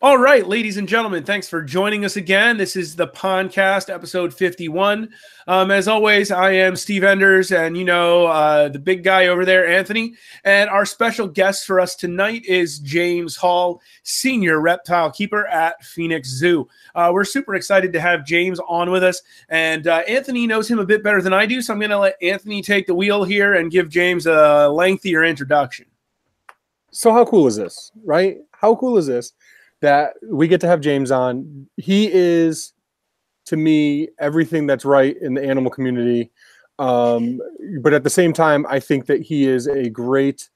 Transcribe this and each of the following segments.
All right, ladies and gentlemen, thanks for joining us again. This is the Pondcast, episode 51. Um, as always, I am Steve Enders, and you know, uh, the big guy over there, Anthony. And our special guest for us tonight is James Hall, senior reptile keeper at Phoenix Zoo. Uh, we're super excited to have James on with us, and uh, Anthony knows him a bit better than I do, so I'm going to let Anthony take the wheel here and give James a lengthier introduction. So, how cool is this, right? How cool is this? That we get to have James on. He is, to me, everything that's right in the animal community. Um, but at the same time, I think that he is a great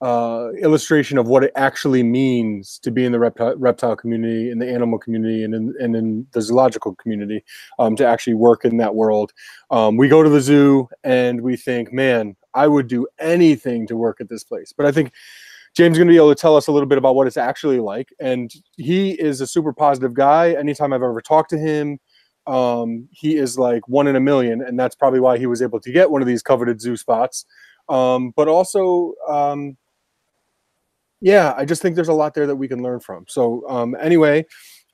uh, illustration of what it actually means to be in the reptile, community, in the animal community, and in, and in the zoological community um, to actually work in that world. Um, we go to the zoo and we think, man, I would do anything to work at this place. But I think James is going to be able to tell us a little bit about what it's actually like. And he is a super positive guy. Anytime I've ever talked to him, um, he is like one in a million. And that's probably why he was able to get one of these coveted zoo spots. Um, but also, um, yeah, I just think there's a lot there that we can learn from. So, um, anyway,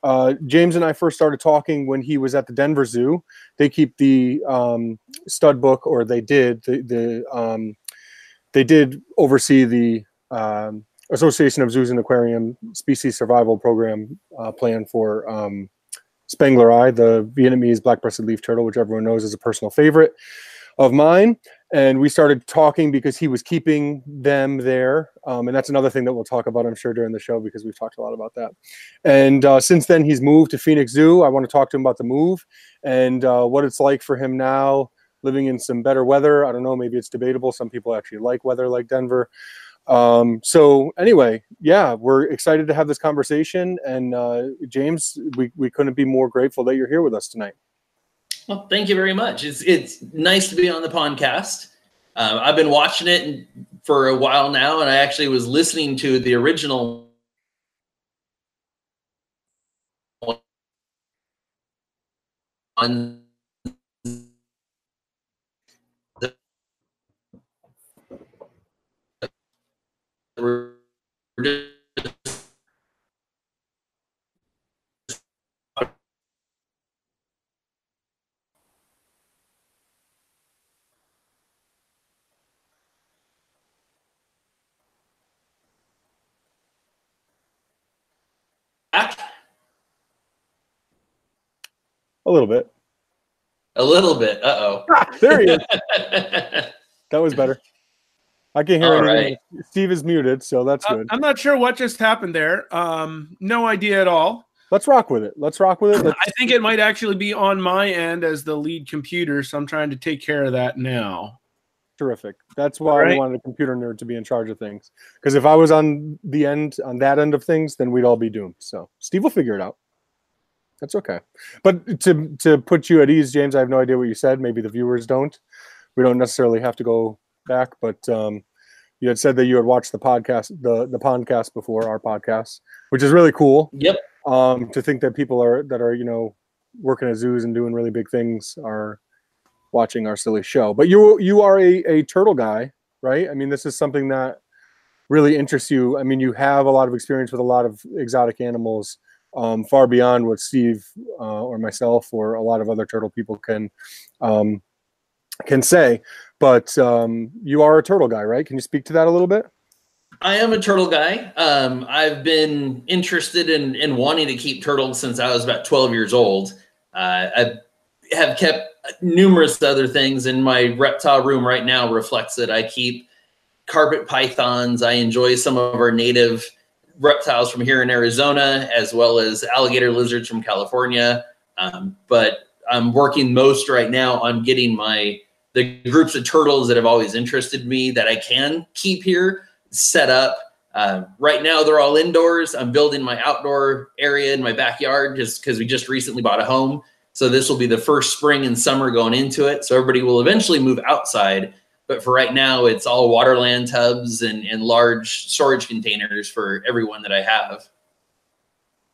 uh, James and I first started talking when he was at the Denver Zoo. They keep the um, stud book, or they did the, the um, they did oversee the um, Association of Zoos and Aquarium Species Survival Program uh, plan for um, Spengleri, the Vietnamese black-breasted leaf turtle, which everyone knows is a personal favorite of mine. And we started talking because he was keeping them there. Um, and that's another thing that we'll talk about, I'm sure, during the show because we've talked a lot about that. And uh, since then, he's moved to Phoenix Zoo. I want to talk to him about the move and uh, what it's like for him now living in some better weather. I don't know, maybe it's debatable. Some people actually like weather like Denver. Um, so anyway, yeah, we're excited to have this conversation. And uh, James, we, we couldn't be more grateful that you're here with us tonight. Well, thank you very much. It's it's nice to be on the podcast. Uh, I've been watching it for a while now, and I actually was listening to the original on we're just A little bit. A little bit. Uh oh. there he is. that was better. I can hear All anything. Steve is muted, so that's Uh, good. I'm not sure what just happened there. Um, no idea at all. Let's rock with it. Let's rock with it. Let's, I think it might actually be on my end as the lead computer, so I'm trying to take care of that now. terrific. That's why I wanted a computer nerd to be in charge of things. Because if I was on the end, on that end of things, then we'd all be doomed. So Steve will figure it out. That's okay. But to to put you at ease, James, I have no idea what you said. Maybe the viewers don't. We don't necessarily have to go back, but um, you had said that you had watched the podcast, the the podcast before our podcast, which is really cool. Yep. um, to think that people are that are you know working at zoos and doing really big things are watching our silly show. But you you are a, a turtle guy, right? I mean, this is something that really interests you. I mean, you have a lot of experience with a lot of exotic animals, um, far beyond what Steve uh, or myself or a lot of other turtle people can um, can say. But um, you are a turtle guy, right? Can you speak to that a little bit? I am a turtle guy. Um, I've been interested in, in wanting to keep turtles since I was about 12 years old. Uh, I have kept numerous other things in my reptile room right now reflects that I keep carpet pythons. I enjoy some of our native reptiles from here in Arizona, as well as alligator lizards from California. Um, but I'm working most right now on getting my the groups of turtles that have always interested me that I can keep here set up. Uh, right now, they're all indoors. I'm building my outdoor area in my backyard just because we just recently bought a home. So this will be the first spring and summer going into it. So everybody will eventually move outside. But for right now, it's all waterland tubs and, and large storage containers for everyone that I have.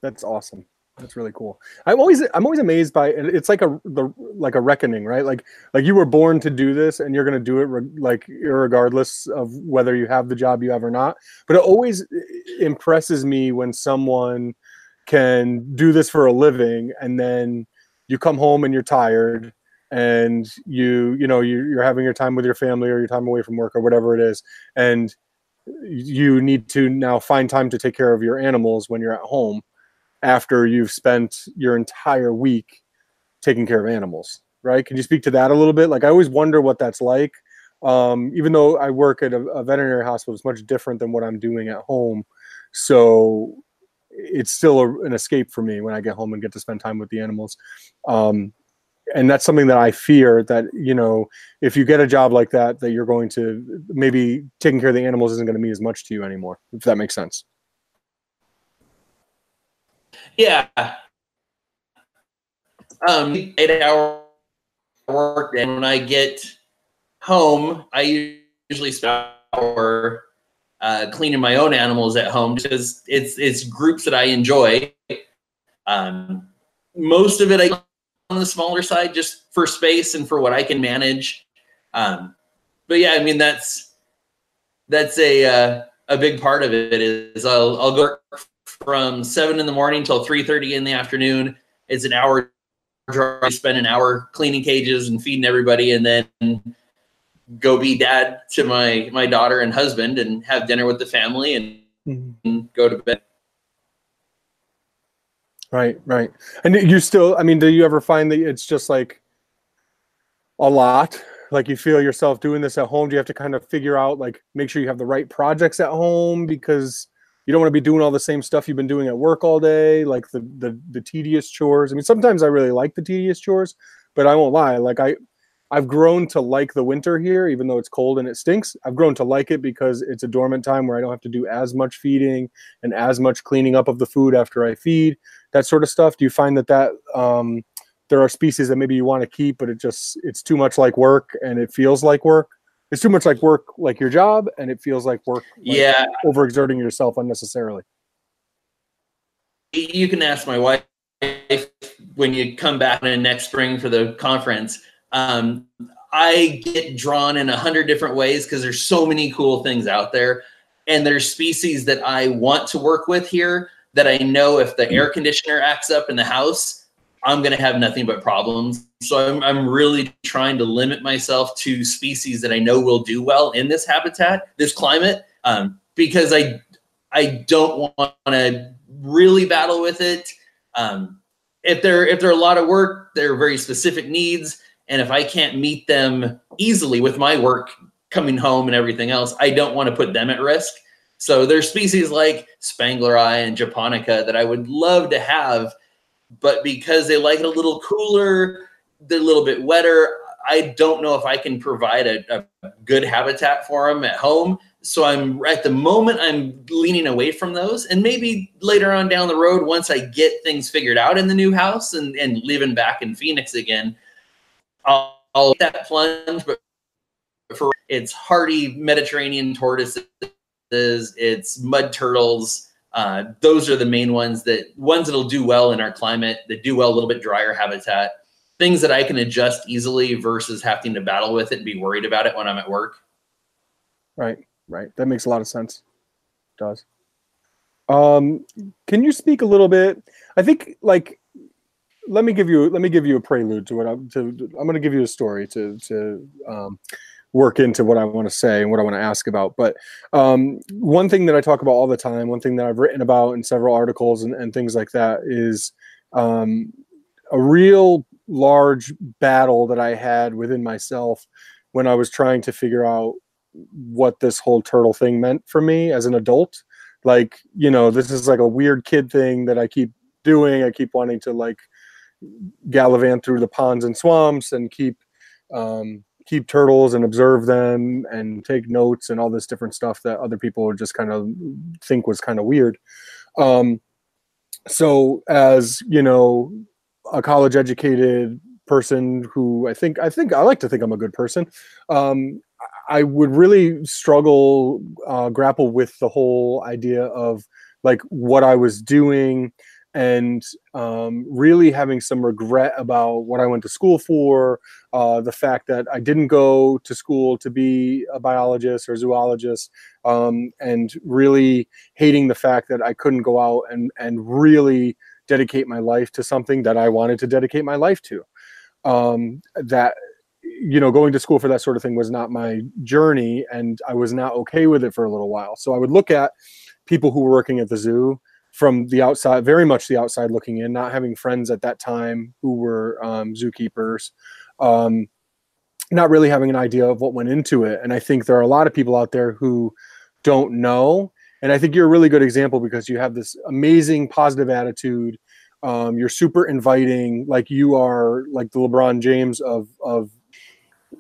That's awesome. That's really cool. I'm always I'm always amazed by it's like a the like a reckoning, right? Like like you were born to do this and you're going to do it re- like regardless of whether you have the job you have or not. But it always impresses me when someone can do this for a living and then you come home and you're tired and you you know you, you're having your time with your family or your time away from work or whatever it is and you need to now find time to take care of your animals when you're at home after you've spent your entire week taking care of animals right? Can you speak to that a little bit? Like i always wonder what that's like. Um, even though i work at a, a veterinary hospital it's much different than what i'm doing at home. So it's still a, an escape for me when i get home and get to spend time with the animals. Um, and that's something that I fear that you know if you get a job like that that you're going to maybe taking care of the animals isn't going to mean as much to you anymore if that makes sense. Yeah. Um, eight hour work, and when I get home, I usually spend hour uh, cleaning my own animals at home because it's it's groups that I enjoy. Um, most of it I on the smaller side just for space and for what I can manage. Um, but yeah, I mean that's that's a uh, a big part of it is I'll I'll go from seven in the morning till three thirty in the afternoon. It's an hour drive. Spend an hour cleaning cages and feeding everybody, and then go be dad to my my daughter and husband, and have dinner with the family, and, mm-hmm. and go to bed. Right, right. And you still, I mean, do you ever find that it's just like a lot? Like you feel yourself doing this at home? Do you have to kind of figure out, like, make sure you have the right projects at home because you don't want to be doing all the same stuff you've been doing at work all day, like the the the tedious chores. I mean, sometimes I really like the tedious chores, but I won't lie. Like I, I've grown to like the winter here, even though it's cold and it stinks. I've grown to like it because it's a dormant time where I don't have to do as much feeding and as much cleaning up of the food after I feed, that sort of stuff. Do you find that that um, there are species that maybe you want to keep, but it just it's too much like work and it feels like work? It's too much like work, like your job, and it feels like work. Like yeah, overexerting yourself unnecessarily. You can ask my wife when you come back in next spring for the conference um, I get drawn in a hundred different ways because there's so many cool things out there, and there's species that I want to work with here that I know if the air conditioner acts up in the house, I'm going to have nothing but problems. So I'm, I'm really trying to limit myself to species that I know will do well in this habitat, this climate, um, because I I don't want to really battle with it. Um, if they're if they're a lot of work, they're very specific needs. And if I can't meet them easily with my work coming home and everything else, I don't want to put them at risk. So there's species like Spengleri and Japonica that I would love to have, but because they like it a little cooler, they're a little bit wetter. I don't know if I can provide a, a good habitat for them at home. So I'm at the moment I'm leaning away from those, and maybe later on down the road, once I get things figured out in the new house and and living back in Phoenix again, I'll, I'll that plunge, but for it's hardy Mediterranean tortoises, it's mud turtles. Uh, those are the main ones that ones that'll do well in our climate that do well a little bit drier habitat. Things that I can adjust easily versus having to battle with it and be worried about it when I'm at work. Right, right. That makes a lot of sense. It does. Um, can you speak a little bit? I think like let me give you let me give you a prelude to what I'm to I'm going to give you a story to to um, work into what I want to say and what I want to ask about. But um, one thing that I talk about all the time, one thing that I've written about in several articles and, and things like that is um, a real large battle that I had within myself when I was trying to figure out what this whole turtle thing meant for me as an adult. Like, you know, this is like a weird kid thing that I keep doing. I keep wanting to like gallivant through the ponds and swamps and keep um, keep turtles and observe them and take notes and all this different stuff that other people would just kind of think was kind of weird. Um, so as you know, a college educated person who I think I think I like to think I'm a good person. Um, I would really struggle uh, grapple with the whole idea of like what I was doing and um, really having some regret about what I went to school for, uh, the fact that I didn't go to school to be a biologist or zoologist, um, and really hating the fact that I couldn't go out and and really dedicate my life to something that I wanted to dedicate my life to. Um, that you know, going to school for that sort of thing was not my journey, and I was not okay with it for a little while. So I would look at people who were working at the zoo from the outside, very much the outside looking in, not having friends at that time who were um, zookeepers, um, not really having an idea of what went into it. And I think there are a lot of people out there who don't know. And I think you're a really good example because you have this amazing positive attitude. Um, you're super inviting, like you are like the LeBron James of of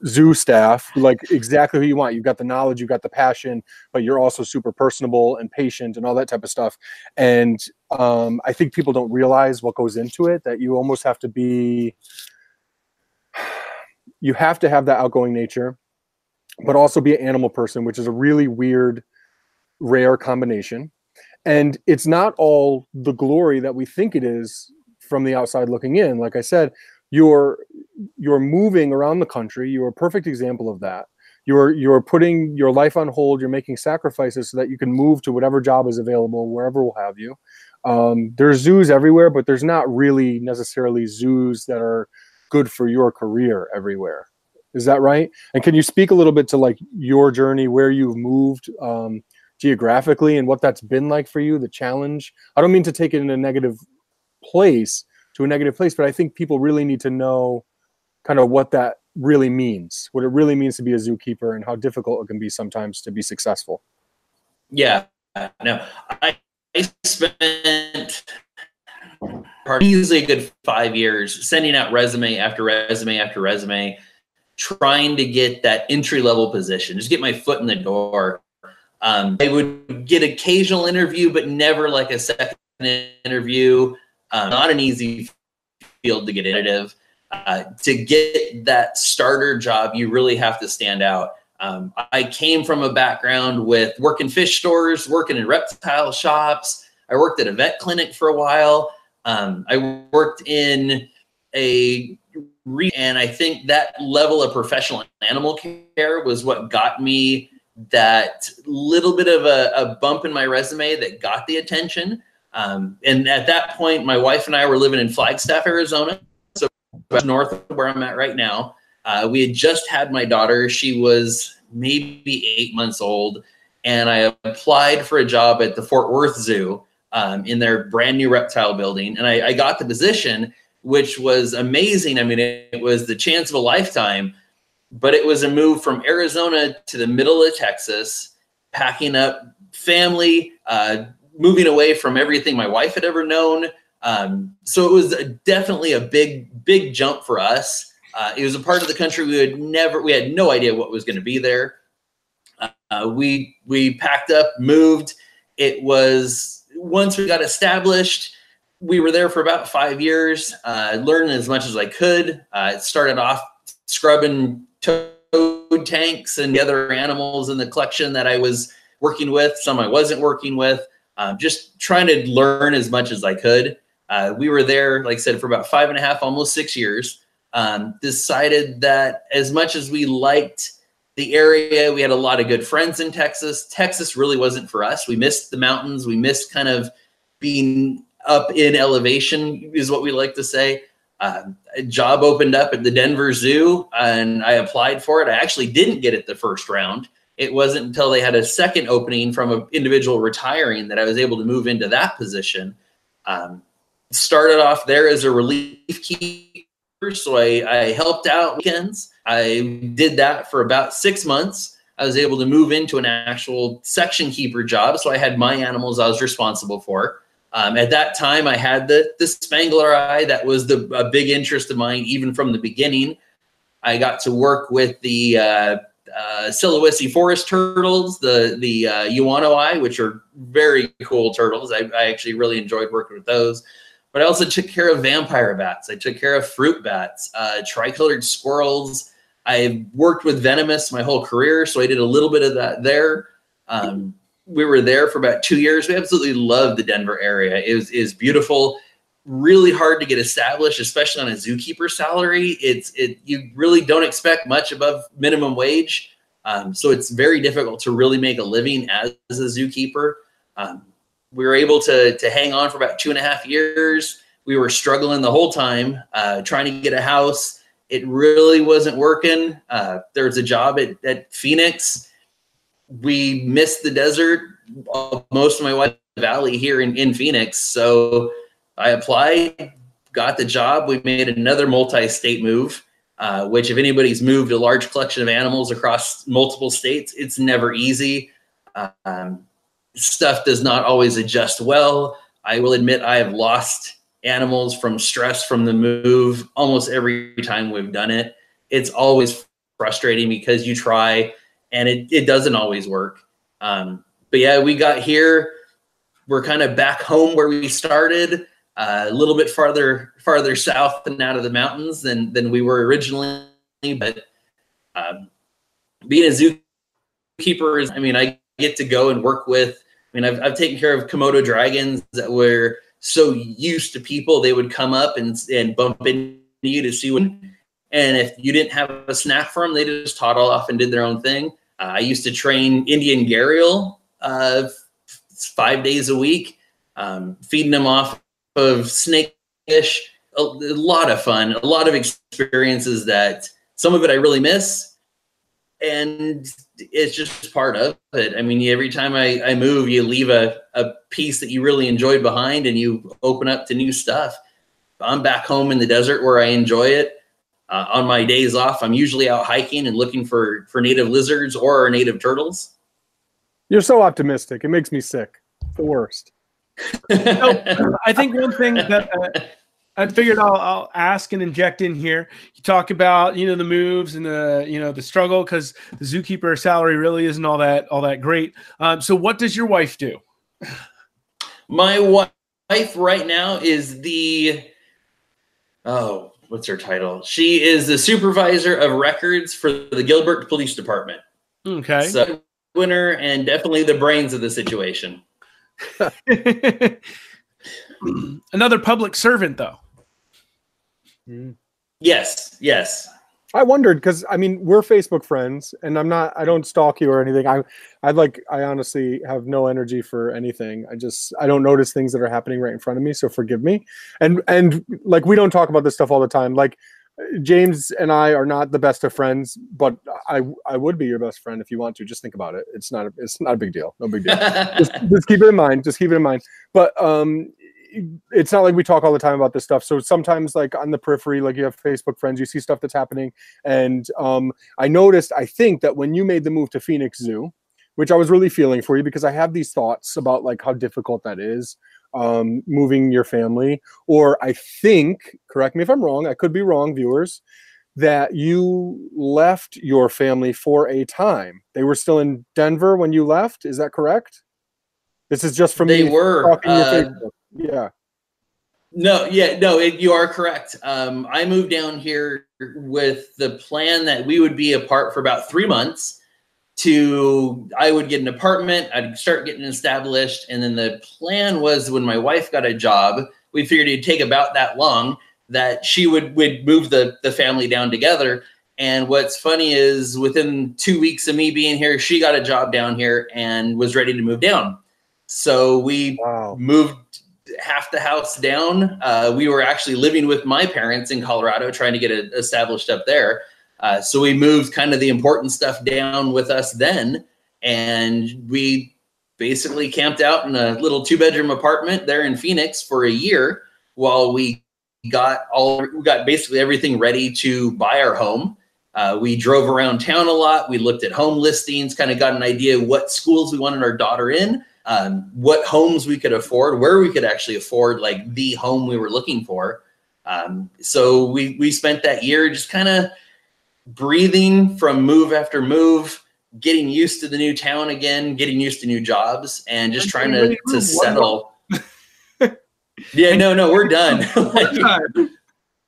zoo staff like exactly who you want. You've got the knowledge you've got the passion but you're also super personable and patient and all that type of stuff. And um, i think people don't realize what goes into it that you almost have to be you have to have that outgoing nature but also be an animal person which is a really weird rare combination. And it's not all the glory that we think it is from the outside looking in. Like i said you're you're moving around the country. You're a perfect example of that. You're you're putting your life on hold. You're making sacrifices so that you can move to whatever job is available wherever we'll have you. Um, there's zoos everywhere but there's not really necessarily zoos that are good for your career everywhere. Is that right? And can you speak a little bit to like your journey where you've moved um, geographically and what that's been like for you the challenge? I don't mean to take it in a negative place to a negative place. But I think people really need to know kind of what that really means, what it really means to be a zookeeper, and how difficult it can be sometimes to be successful. Yeah, no, I, I spent easily a good five years sending out resume after resume after resume, trying to get that entry level position, just get my foot in the door. Um, I would get occasional interview, but never like a second interview. Um, not an easy field to get into. Uh, to get that starter job, you really have to stand out. Um, I came from a background with working fish stores, working in reptile shops. I worked at a vet clinic for a while. Um, I worked in a re- and I think that level of professional animal care was what got me that little bit of a, a bump in my resume that got the attention. Um, and at that point, my wife and I were living in Flagstaff, Arizona, so north of where I'm at right now. Uh, we had just had my daughter. She was maybe eight months old. And I applied for a job at the Fort Worth Zoo um, in their brand new reptile building. And I, I got the position, which was amazing. I mean, it, it was the chance of a lifetime, but it was a move from Arizona to the middle of Texas, packing up family, uh, moving away from everything my wife had ever known. Um, so it was a, definitely a big, big jump for us. Uh, it was a part of the country we had never, we had no idea what was going to be there. Uh, we we packed up, moved. It was once we got established, we were there for about five years, uh, learning as much as I could. Uh, it started off scrubbing toad tanks and the other animals in the collection that I was working with. Some I wasn't working with um, just trying to learn as much as I could. Uh, we were there, like I said, for about five and a half, almost six years. Um, decided that as much as we liked the area, we had a lot of good friends in Texas. Texas really wasn't for us. We missed the mountains. We missed kind of being up in elevation, is what we like to say. Uh, a job opened up at the Denver Zoo, and I applied for it. I actually didn't get it the first round it wasn't until they had a second opening from an individual retiring that I was able to move into that position. Um, started off there as a relief keeper, so I, I helped out weekends. I did that for about six months. I was able to move into an actual section keeper job, so I had my animals I was responsible for. Um, at that time, I had the the Spengleri. That was the a big interest of mine, even from the beginning. I got to work with the uh, uh, forest turtles, the the uh, yuwonoi, which are very cool turtles. I, I actually really enjoyed working with those. But I also took care of vampire bats. I took care of fruit bats, uh, tricolored squirrels. I worked with venomous my whole career, so I did a little bit of that there. Um, we were there for about two years. We absolutely loved the Denver area. It was, it was beautiful. Really hard to get established, especially on a zookeeper salary. It's it you really don't expect much above minimum wage, um, so it's very difficult to really make a living as, as a zookeeper. Um, we were able to to hang on for about two and a half years. We were struggling the whole time, uh, trying to get a house. It really wasn't working. Uh, there was a job at, at Phoenix. We missed the desert most of my wife valley here in, in Phoenix. So I applied, got the job. We made another multi-state move, uh, which if anybody's moved a large collection of animals across multiple states, it's never easy. Um, stuff does not always adjust well. I will admit I have lost animals from stress from the move almost every time we've done it. It's always frustrating because you try and it, it doesn't always work. Um, but yeah, we got here. We're kind of back home where we started, a little bit farther farther south and out of the mountains than than we were originally. But um, being a zookeeper is, I mean, I get to go and work with. I mean, I've I've taken care of Komodo dragons that were so used to people, they would come up and and bump into you to see what. And if you didn't have a snack for them, they just toddle off and did their own thing. Uh, I used to train Indian gharial uh, five days a week, um, feeding them off of snake fish. A, a lot of fun, a lot of experiences that some of it I really miss. And it's just part of it. I mean, every time I, I move, you leave a, a piece that you really enjoyed behind and you open up to new stuff. I'm back home in the desert where I enjoy it. Uh, on my days off, I'm usually out hiking and looking for for native lizards or native turtles. You're so optimistic. It makes me sick. The worst. So, I think one thing that uh, I figured I'll, I'll, ask and inject in here. You talk about you know the moves and the you know the struggle because the zookeeper salary really isn't all that all that great. Um, so what does your wife do? My wife right now is the oh what's her title? She is the supervisor of records for the Gilbert Police Department. Okay. So winner and definitely the brains of the situation. Another public servant, though. Hmm. Yes, yes. I wondered because I mean we're Facebook friends, and I'm not. I don't stalk you or anything. I, I like. I honestly have no energy for anything. I just I don't notice things that are happening right in front of me. So forgive me. And and like we don't talk about this stuff all the time. Like James and I are not the best of friends, but I I would be your best friend if you want to. Just think about it. It's not a, it's not a big deal. No big deal. just, just keep it in mind. Just keep it in mind. But um, it's not like we talk all the time about this stuff. So sometimes, like on the periphery, like you have Facebook friends, you see stuff that's happening. And um, I noticed, I think that when you made the move to Phoenix Zoo, which I was really feeling for you because I have these thoughts about like how difficult that is um, moving your family. Or I think, correct me if I'm wrong, I could be wrong, viewers, that you left your family for a time. They were still in Denver when you left. Is that correct? This is just from they were. Uh, yeah. No, yeah, no, it, you are correct. Um, I moved down here with the plan that we would be apart for about three months to I would get an apartment, I'd start getting established, and then the plan was when my wife got a job, we figured it'd take about that long that she would would move the the family down together. And what's funny is within two weeks of me being here, she got a job down here and was ready to move down. So we wow. moved half the house down. Uh, we were actually living with my parents in Colorado, trying to get it established up there. Uh, so we moved kind of the important stuff down with us then, and we basically camped out in a little two bedroom apartment there in Phoenix for a year while we got all we got basically everything ready to buy our home. Uh, we drove around town a lot. We looked at home listings, kind of got an idea what schools we wanted our daughter in, um, what homes we could afford, where we could actually afford like the home we were looking for. Um, so we we spent that year just kind of breathing from move after move, getting used to the new town again, getting used to new jobs, and just trying to, to settle. yeah, no, no, we're done.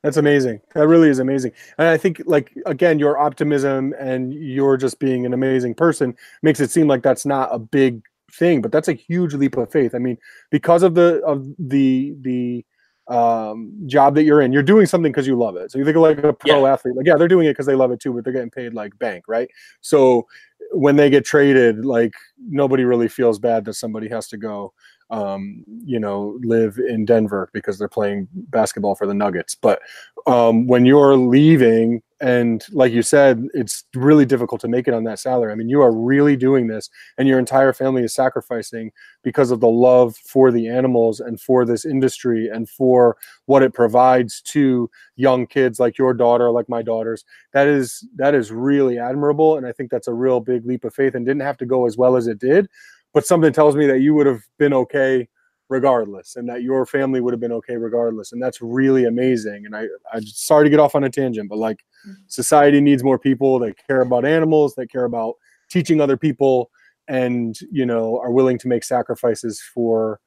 That's amazing. That really is amazing. And I think, like, again, your optimism and you're just being an amazing person makes it seem like that's not a big thing, but that's a huge leap of faith. I mean, because of the of the the um, job that you're in. You're doing something because you love it. So you think of like a pro Yeah. athlete, like yeah, they're doing it because they love it too, but they're getting paid like bank, right? So when they get traded, like nobody really feels bad that somebody has to go, um, you know, live in Denver because they're playing basketball for the Nuggets. But um, when you're leaving, and like you said, it's really difficult to make it on that salary. I mean, you are really doing this, and your entire family is sacrificing because of the love for the animals and for this industry and for what it provides to young kids like your daughter, like my daughters. That is that is really admirable, and I think that's a real big leap of faith, and didn't have to go as well as it did. But something tells me that you would have been okay regardless and that your family would have been okay regardless and that's really amazing and i i'm sorry to get off on a tangent but like mm-hmm. society needs more people that care about animals that care about teaching other people and you know are willing to make sacrifices for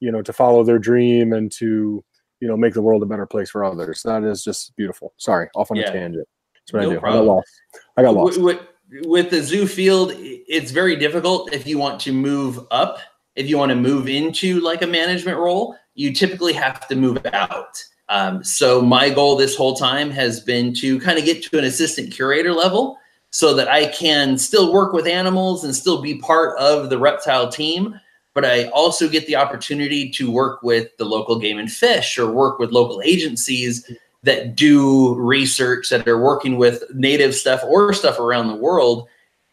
you know to follow their dream and to you know make the world a better place for others that is just beautiful sorry off on Yeah. a tangent that's what No i do problem. i got lost i got lost With, with, with the zoo field, it's very difficult if you want to move up. If you want to move into like a management role, you typically have to move out. Um, so my goal this whole time has been to kind of get to an assistant curator level so that I can still work with animals and still be part of the reptile team. But I also get the opportunity to work with the local game and fish or work with local agencies that do research that are working with native stuff or stuff around the world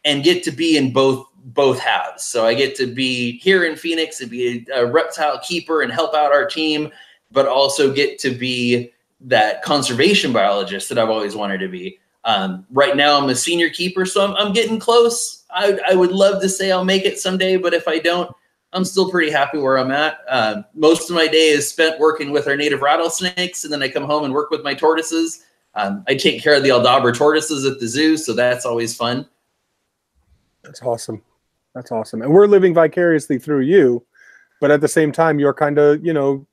and get to be in both both halves. So I get to be here in Phoenix and be a, a reptile keeper and help out our team, but also get to be that conservation biologist that I've always wanted to be. Um, right now, I'm a senior keeper, so I'm, I'm getting close. I, I would love to say I'll make it someday, but if I don't, I'm still pretty happy where I'm at. Uh, most of my day is spent working with our native rattlesnakes, and then I come home and work with my tortoises. Um, I take care of the Aldabra tortoises at the zoo, so that's always fun. That's awesome. That's awesome. And we're living vicariously through you, but at the same time, you're kind of, you know,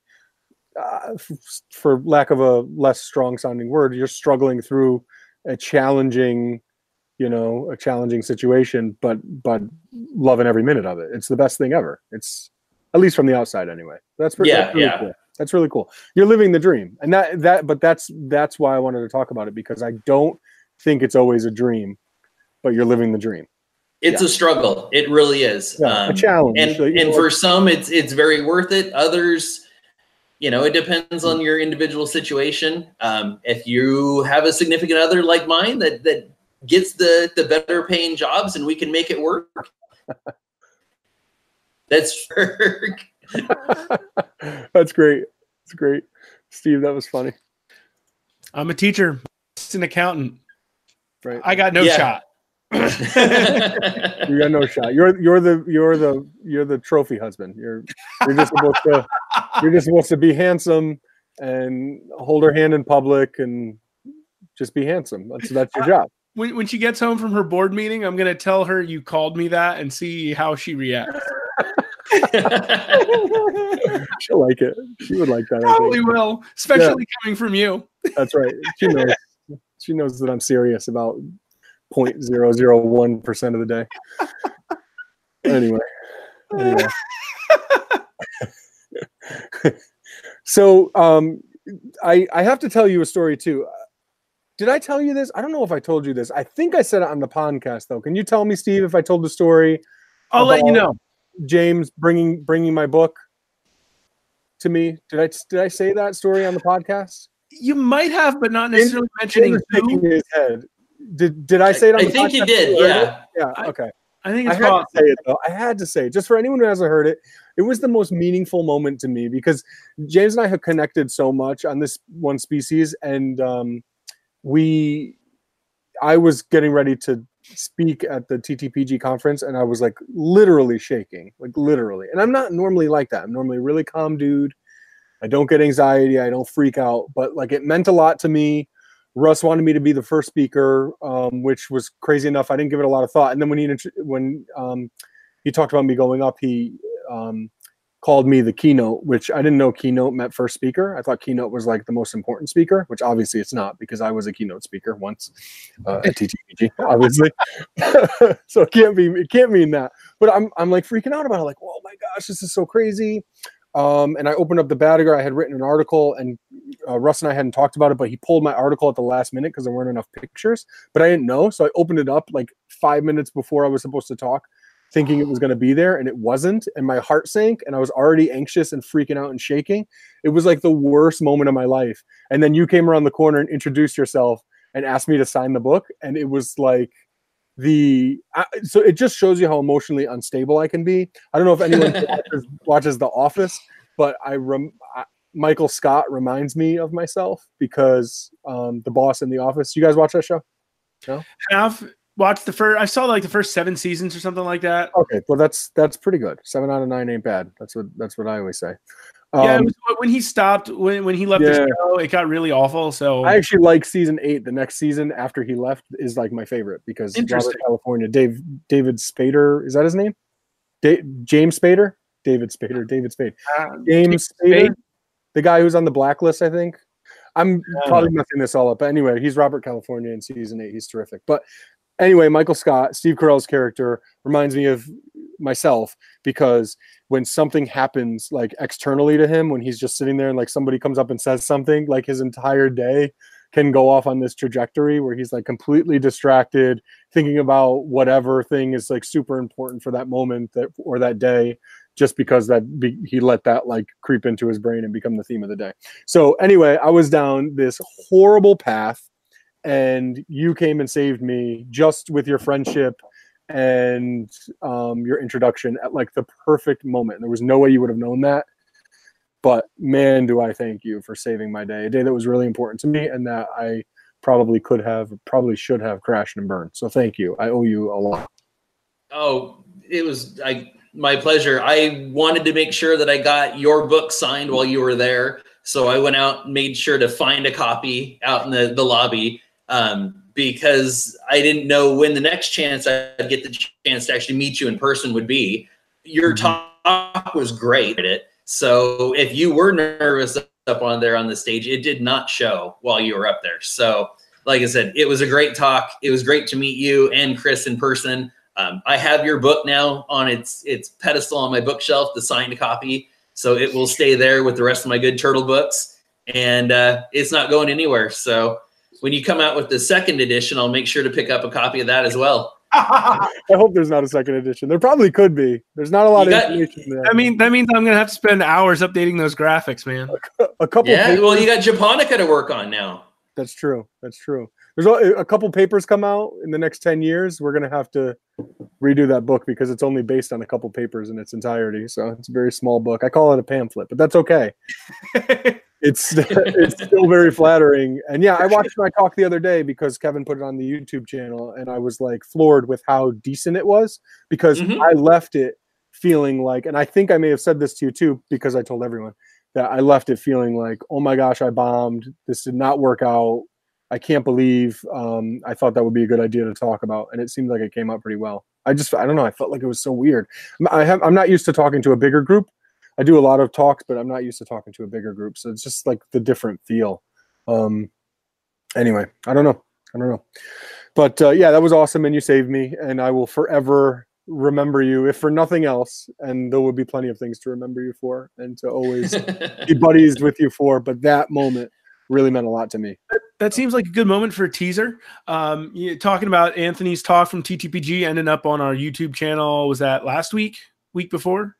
uh, f- for lack of a less strong sounding word, you're struggling through a challenging, you know, a challenging situation, but but loving every minute of it. It's the best thing ever. It's at least from the outside, anyway. That's pretty. Yeah, that's really yeah. Cool. That's really cool. You're living the dream, and that that. But that's that's why I wanted to talk about it because I don't think it's always a dream, but you're living the dream. It's a struggle. It really is. Yeah, a Um, challenge. and So, and know, for some, it's it's very worth it. Others, you know, it depends on your individual situation. Um, if you have a significant other like mine that that gets the the better paying jobs and we can make it work, that's for That's great. That's great. Steve, that was funny. I'm a teacher, it's an accountant. Right. I got no Yeah. shot. You got no shot. You're you're the you're the you're the trophy husband. You're you're just supposed to you're just supposed to be handsome and hold her hand in public and just be handsome. That's that's your job. When, when she gets home from her board meeting, I'm going to tell her you called me that and see how she reacts. She'll like it. She would like that. Probably will, especially coming from you. That's right. She knows. She knows that I'm serious about 0.001 percent of the day. Anyway. anyway. so um I I have to tell you a story too. Did I tell you this? I don't know if I told you this. I think I said it on the podcast though. Can you tell me, Steve, if I told the story? I'll let you know. James bringing bringing my book to me. Did I did I say that story on the podcast? You might have, but not necessarily mentioning James shaking who. his head. Did did I say it on I the think you did. too, or- Yeah. Yeah. Okay. I think I it's had to say it though. I had to say it just for anyone who hasn't heard it. It was the most meaningful moment to me because James and I have connected so much on this one species, and um, we, I was getting ready to speak at the TTPG conference, and I was like literally shaking, like literally. And I'm not normally like that. I'm normally a really calm dude. I don't get anxiety. I don't freak out, but like it meant a lot to me. Russ wanted me to be the first speaker, um, which was crazy enough. I didn't give it a lot of thought. And then when he when um, he talked about me going up, he um, called me the keynote, which I didn't know keynote meant first speaker. I thought keynote was like the most important speaker, which obviously it's not because I was a keynote speaker once uh, at TTPG, obviously. so it can't be it can't mean that. But I'm I'm like freaking out about it. Like, oh my gosh, this is so crazy. Um, and I opened up the Badger. I had written an article, and uh, Russ and I hadn't talked about it, but he pulled my article at the last minute because there weren't enough pictures. But I didn't know, so I opened it up like five minutes before I was supposed to talk, thinking it was going to be there, and it wasn't. And my heart sank, and I was already anxious and freaking out and shaking. It was like the worst moment of my life. And then you came around the corner and introduced yourself and asked me to sign the book, and it was like the I, so it just shows you how emotionally unstable I can be. I don't know if anyone watches, watches, The Office, but I, rem, I, Michael Scott reminds me of myself because um, the boss in The Office. You guys watch that show? No. Have watched the first. I saw like the first seven seasons or something like that. Okay, well that's that's pretty good. Seven out of nine ain't bad. That's what that's what I always say. Um, yeah, was, when he stopped, when, when he left yeah. the show, it got really awful. So I actually like season eight. The next season after he left is like my favorite because Robert California, Dave David Spader, is that his name? Da- James Spader, David Spader, David Spade, uh, James Spader, Spade? the guy who's on the blacklist, I think. I'm probably messing this all up, but anyway, he's Robert California in season eight. He's terrific. But anyway, Michael Scott, Steve Carell's character reminds me of myself because when something happens like externally to him when he's just sitting there and like somebody comes up and says something like his entire day can go off on this trajectory where he's like completely distracted thinking about whatever thing is like super important for that moment that or that day just because that be, he let that like creep into his brain and become the theme of the day. So anyway i was down this horrible path and you came and saved me just with your friendship and um, your introduction at like the perfect moment. There was no way you would have known that. But man, do I thank you for saving my day, a day that was really important to me and that I probably could have, probably should have crashed and burned. So thank you. I owe you a lot. Oh, it was I my pleasure. I wanted to make sure that I got your book signed while you were there. So I went out and made sure to find a copy out in the, the lobby. Um, because I didn't know when the next chance I'd get the chance to actually meet you in person would be. Your mm-hmm. talk was great at it. So if you were nervous up on there on the stage, it did not show while you were up there. So like I said, it was a great talk. It was great to meet you and Chris in person. Um, I have your book now on its its pedestal on my bookshelf, the signed copy. So it will stay there with the rest of my good turtle books, and uh, it's not going anywhere. So when you come out with the second edition, I'll make sure to pick up a copy of that as well. I hope there's not a second edition. There probably could be. There's not a lot you of got, information there. I mean, that means I'm gonna have to spend hours updating those graphics, man. A, a couple. Yeah, papers. well, you got Japonica to work on now. That's true. That's true. There's a, a couple papers come out in the next ten years. We're gonna have to redo that book because it's only based on a couple papers in its entirety. So it's a very small book. I call it a pamphlet, but that's okay. it's it's still very flattering. And yeah, I watched my talk the other day because Kevin put it on the YouTube channel, and I was like floored with how decent it was because mm-hmm. I left it feeling like, and I think I may have said this to you too because I told everyone that I left it feeling like, oh my gosh, I bombed. This did not work out. I can't believe um, I thought that would be a good idea to talk about, and it seemed like it came out pretty well. I just I don't know. I felt like it was so weird. I have I'm not used to talking to a bigger group, I do a lot of talks, but I'm not used to talking to a bigger group. So it's just like the different feel. Um, anyway, I don't know. I don't know. But uh, yeah, that was awesome, and you saved me, and I will forever remember you, if for nothing else. And there will be plenty of things to remember you for, and to always be buddies with you for. But that moment really meant a lot to me. That, that seems like a good moment for a teaser. Um, talking about Anthony's talk from TTPG ending up on our YouTube channel. Was that last week? Week before?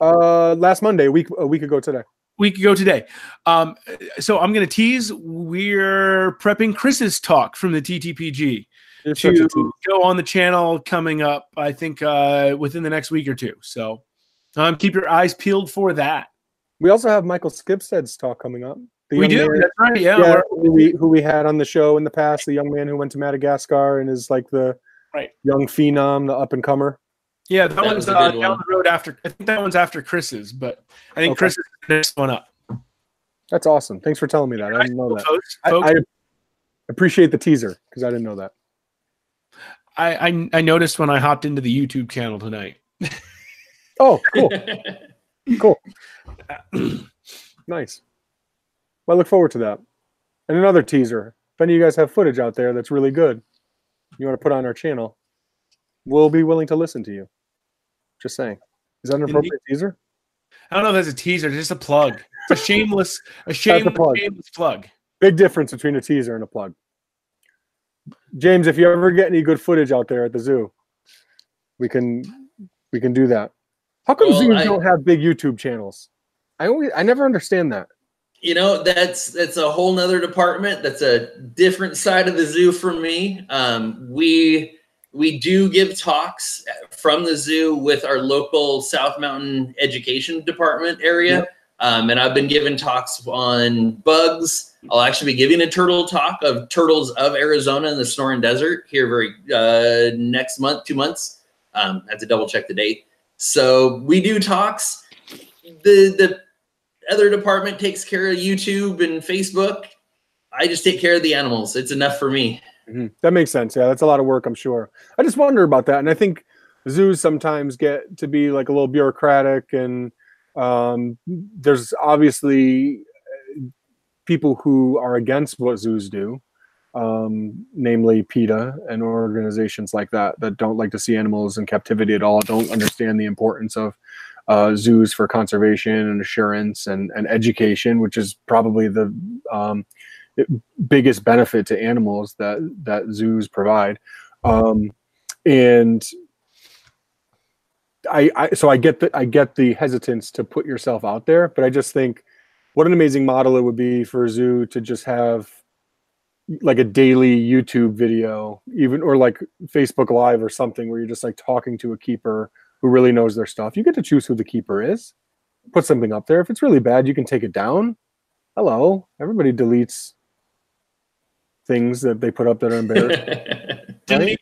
Uh, last Monday, a week a week ago today. Week ago today. Um, so I'm going to tease. We're prepping Chris's talk from the TTPG You're to go on the channel coming up. I think uh, within the next week or two. So um, keep your eyes peeled for that. We also have Michael Skipstead's talk coming up. we do. Man, That's right. Yeah. yeah who, we, who we had on the show in the past, the young man who went to Madagascar and is like the right young phenom, the up and comer. Yeah, that, that one's uh, down one. the road after. I think that one's after Chris's, but I think okay. Chris is next one up. That's awesome. Thanks for telling me that. I didn't know that. Folks, I, I, appreciate the teaser because I didn't know that. I, I, I noticed when I hopped into the YouTube channel tonight. oh, cool, cool, nice. Well, I look forward to that. And another teaser. If any of you guys have footage out there that's really good, you want to put on our channel, we'll be willing to listen to you. Just saying. Is that an appropriate Indeed. teaser? I don't know if that's a teaser, just a plug. It's a shameless, a shameless, plug. shameless plug. Big difference between a teaser and a plug. James, if you ever get any good footage out there at the zoo, we can we can do that. How come Well, zoos I- don't have big YouTube channels? I always I never understand that. You know, that's that's a whole nother department. That's a different side of the zoo for me. Um, we we do give talks from the zoo with our local South Mountain Education Department area. Um, and I've been giving talks on bugs. I'll actually be giving a turtle talk of turtles of Arizona in the Sonoran Desert here very uh, next month, two months. Um, I have to double check the date. So we do talks. The the other department takes care of YouTube and Facebook. I just take care of the animals. It's enough for me. Mhm. That makes sense. Yeah, that's a lot of work, I'm sure. I just wonder about that, and I think zoos sometimes get to be like a little bureaucratic, and um, there's obviously uh, people who are against what zoos do, um, namely PETA and organizations like that that don't like to see animals in captivity at all, don't understand the importance of uh, zoos for conservation and assurance and, and education, which is probably the um, biggest benefit to animals that that zoos provide. Um and I, I so i get the i get the hesitance to put yourself out there but i just think what an amazing model it would be for a zoo to just have like a daily youtube video even or like facebook live or something where you're just like talking to a keeper who really knows their stuff. You get to choose who the keeper is. Put something up there. If it's really bad you can take it down. Hello. Everybody deletes things that they put up that are embarrassing. Delete,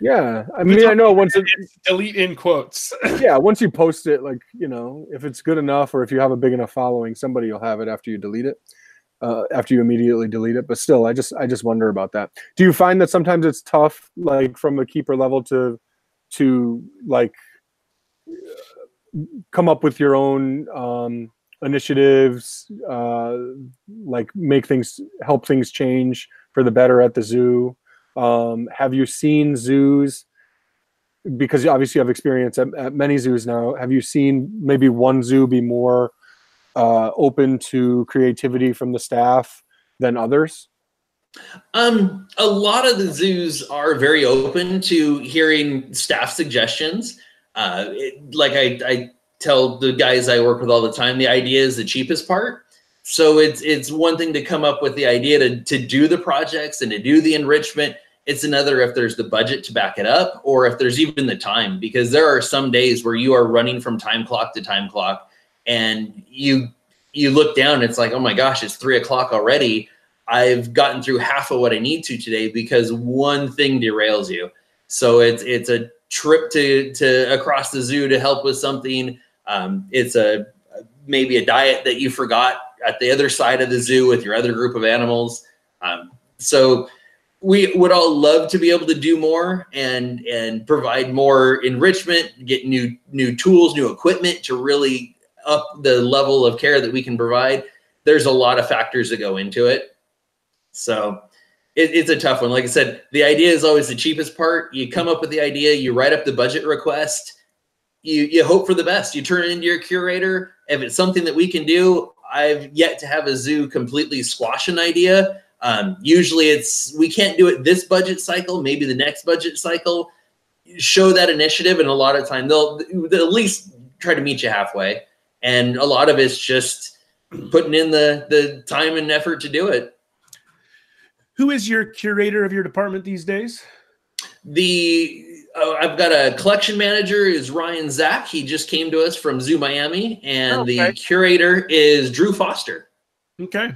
yeah i mean i know once it, delete in quotes. yeah once you post it like you know if it's good enough or if you have a big enough following somebody will have it after you delete it uh, after you immediately delete it. But still i just i just wonder about that. Do you find that sometimes it's tough like from a keeper level to to like come up with your own um initiatives uh like make things help things change for the better at the zoo. Um have you seen zoos? Because obviously you have experience at, at many zoos now. Have you seen maybe one zoo be more uh open to creativity from the staff than others? Um, a lot of the zoos are very open to hearing staff suggestions. Uh, it, like I, I tell the guys I work with all the time, the idea is the cheapest part. So it's it's one thing to come up with the idea to to do the projects and to do the enrichment. It's another if there's the budget to back it up, or if there's even the time, because there are some days where you are running from time clock to time clock, and you you look down, it's like, oh my gosh, it's three o'clock already. I've gotten through half of what I need to today because one thing derails you. So it's it's a trip to to across the zoo to help with something. Um, it's a maybe a diet that you forgot at the other side of the zoo with your other group of animals. Um, so we would all love to be able to do more and and provide more enrichment, get new new tools, new equipment to really up the level of care that we can provide. There's a lot of factors that go into it. So it, it's a tough one. Like I said, the idea is always the cheapest part. You come up with the idea, you write up the budget request, you you hope for the best. You turn it into your curator. If it's something that we can do, I've yet to have a zoo completely squash an idea. Um, usually, it's we can't do it this budget cycle. Maybe the next budget cycle. Show that initiative, and a lot of time they'll, they'll at least try to meet you halfway. And a lot of it's just putting in the the time and effort to do it. Who is your curator of your department these days? The I've got a collection manager is Ryan Zach. He just came to us from Zoo Miami, and Oh, the curator is Drew Foster. Okay.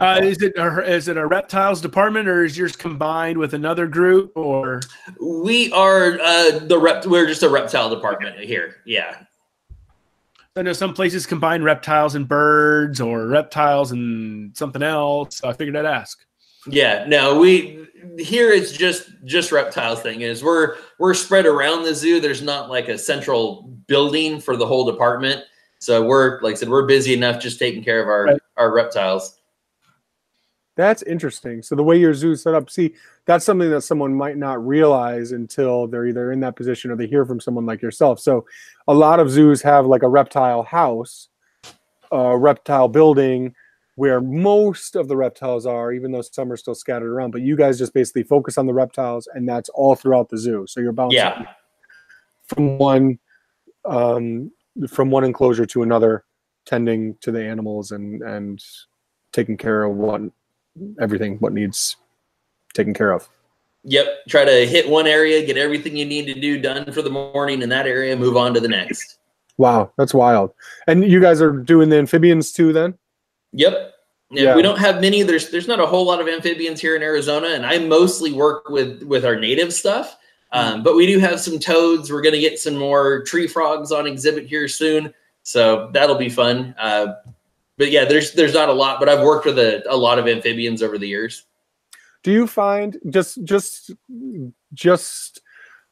Uh, is it a, is it a reptiles department or is yours combined with another group or We are uh, the rep. We're just a reptile department here. Yeah, I know some places combine reptiles and birds or reptiles and something else. So I figured I'd ask. Yeah. No, we here it's just just reptiles. Thing is, we're we're spread around the zoo. There's not like a central building for the whole department. So we're like I said, we're busy enough just taking care of our Right. our reptiles. That's interesting. So the way your zoo's set up, see, that's something that someone might not realize until they're either in that position or they hear from someone like yourself. So a lot of zoos have like a reptile house, a reptile building where most of the reptiles are, even though some are still scattered around. But you guys just basically focus on the reptiles, and that's all throughout the zoo. So you're bouncing Yeah. from one um, from one enclosure to another, tending to the animals and and taking care of what everything what needs taken care of. Yep. Try to hit one area, get everything you need to do done for the morning in that area, move on to the next. Wow, that's wild. And you guys are doing the amphibians too, then? Yep. Yeah, Yeah. we don't have many. There's there's not a whole lot of amphibians here in Arizona, and I mostly work with with our native stuff. Um, but we do have some toads. We're gonna get some more tree frogs on exhibit here soon, so that'll be fun. Uh, but yeah, there's there's not a lot, but I've worked with a, a lot of amphibians over the years. Do you find just just just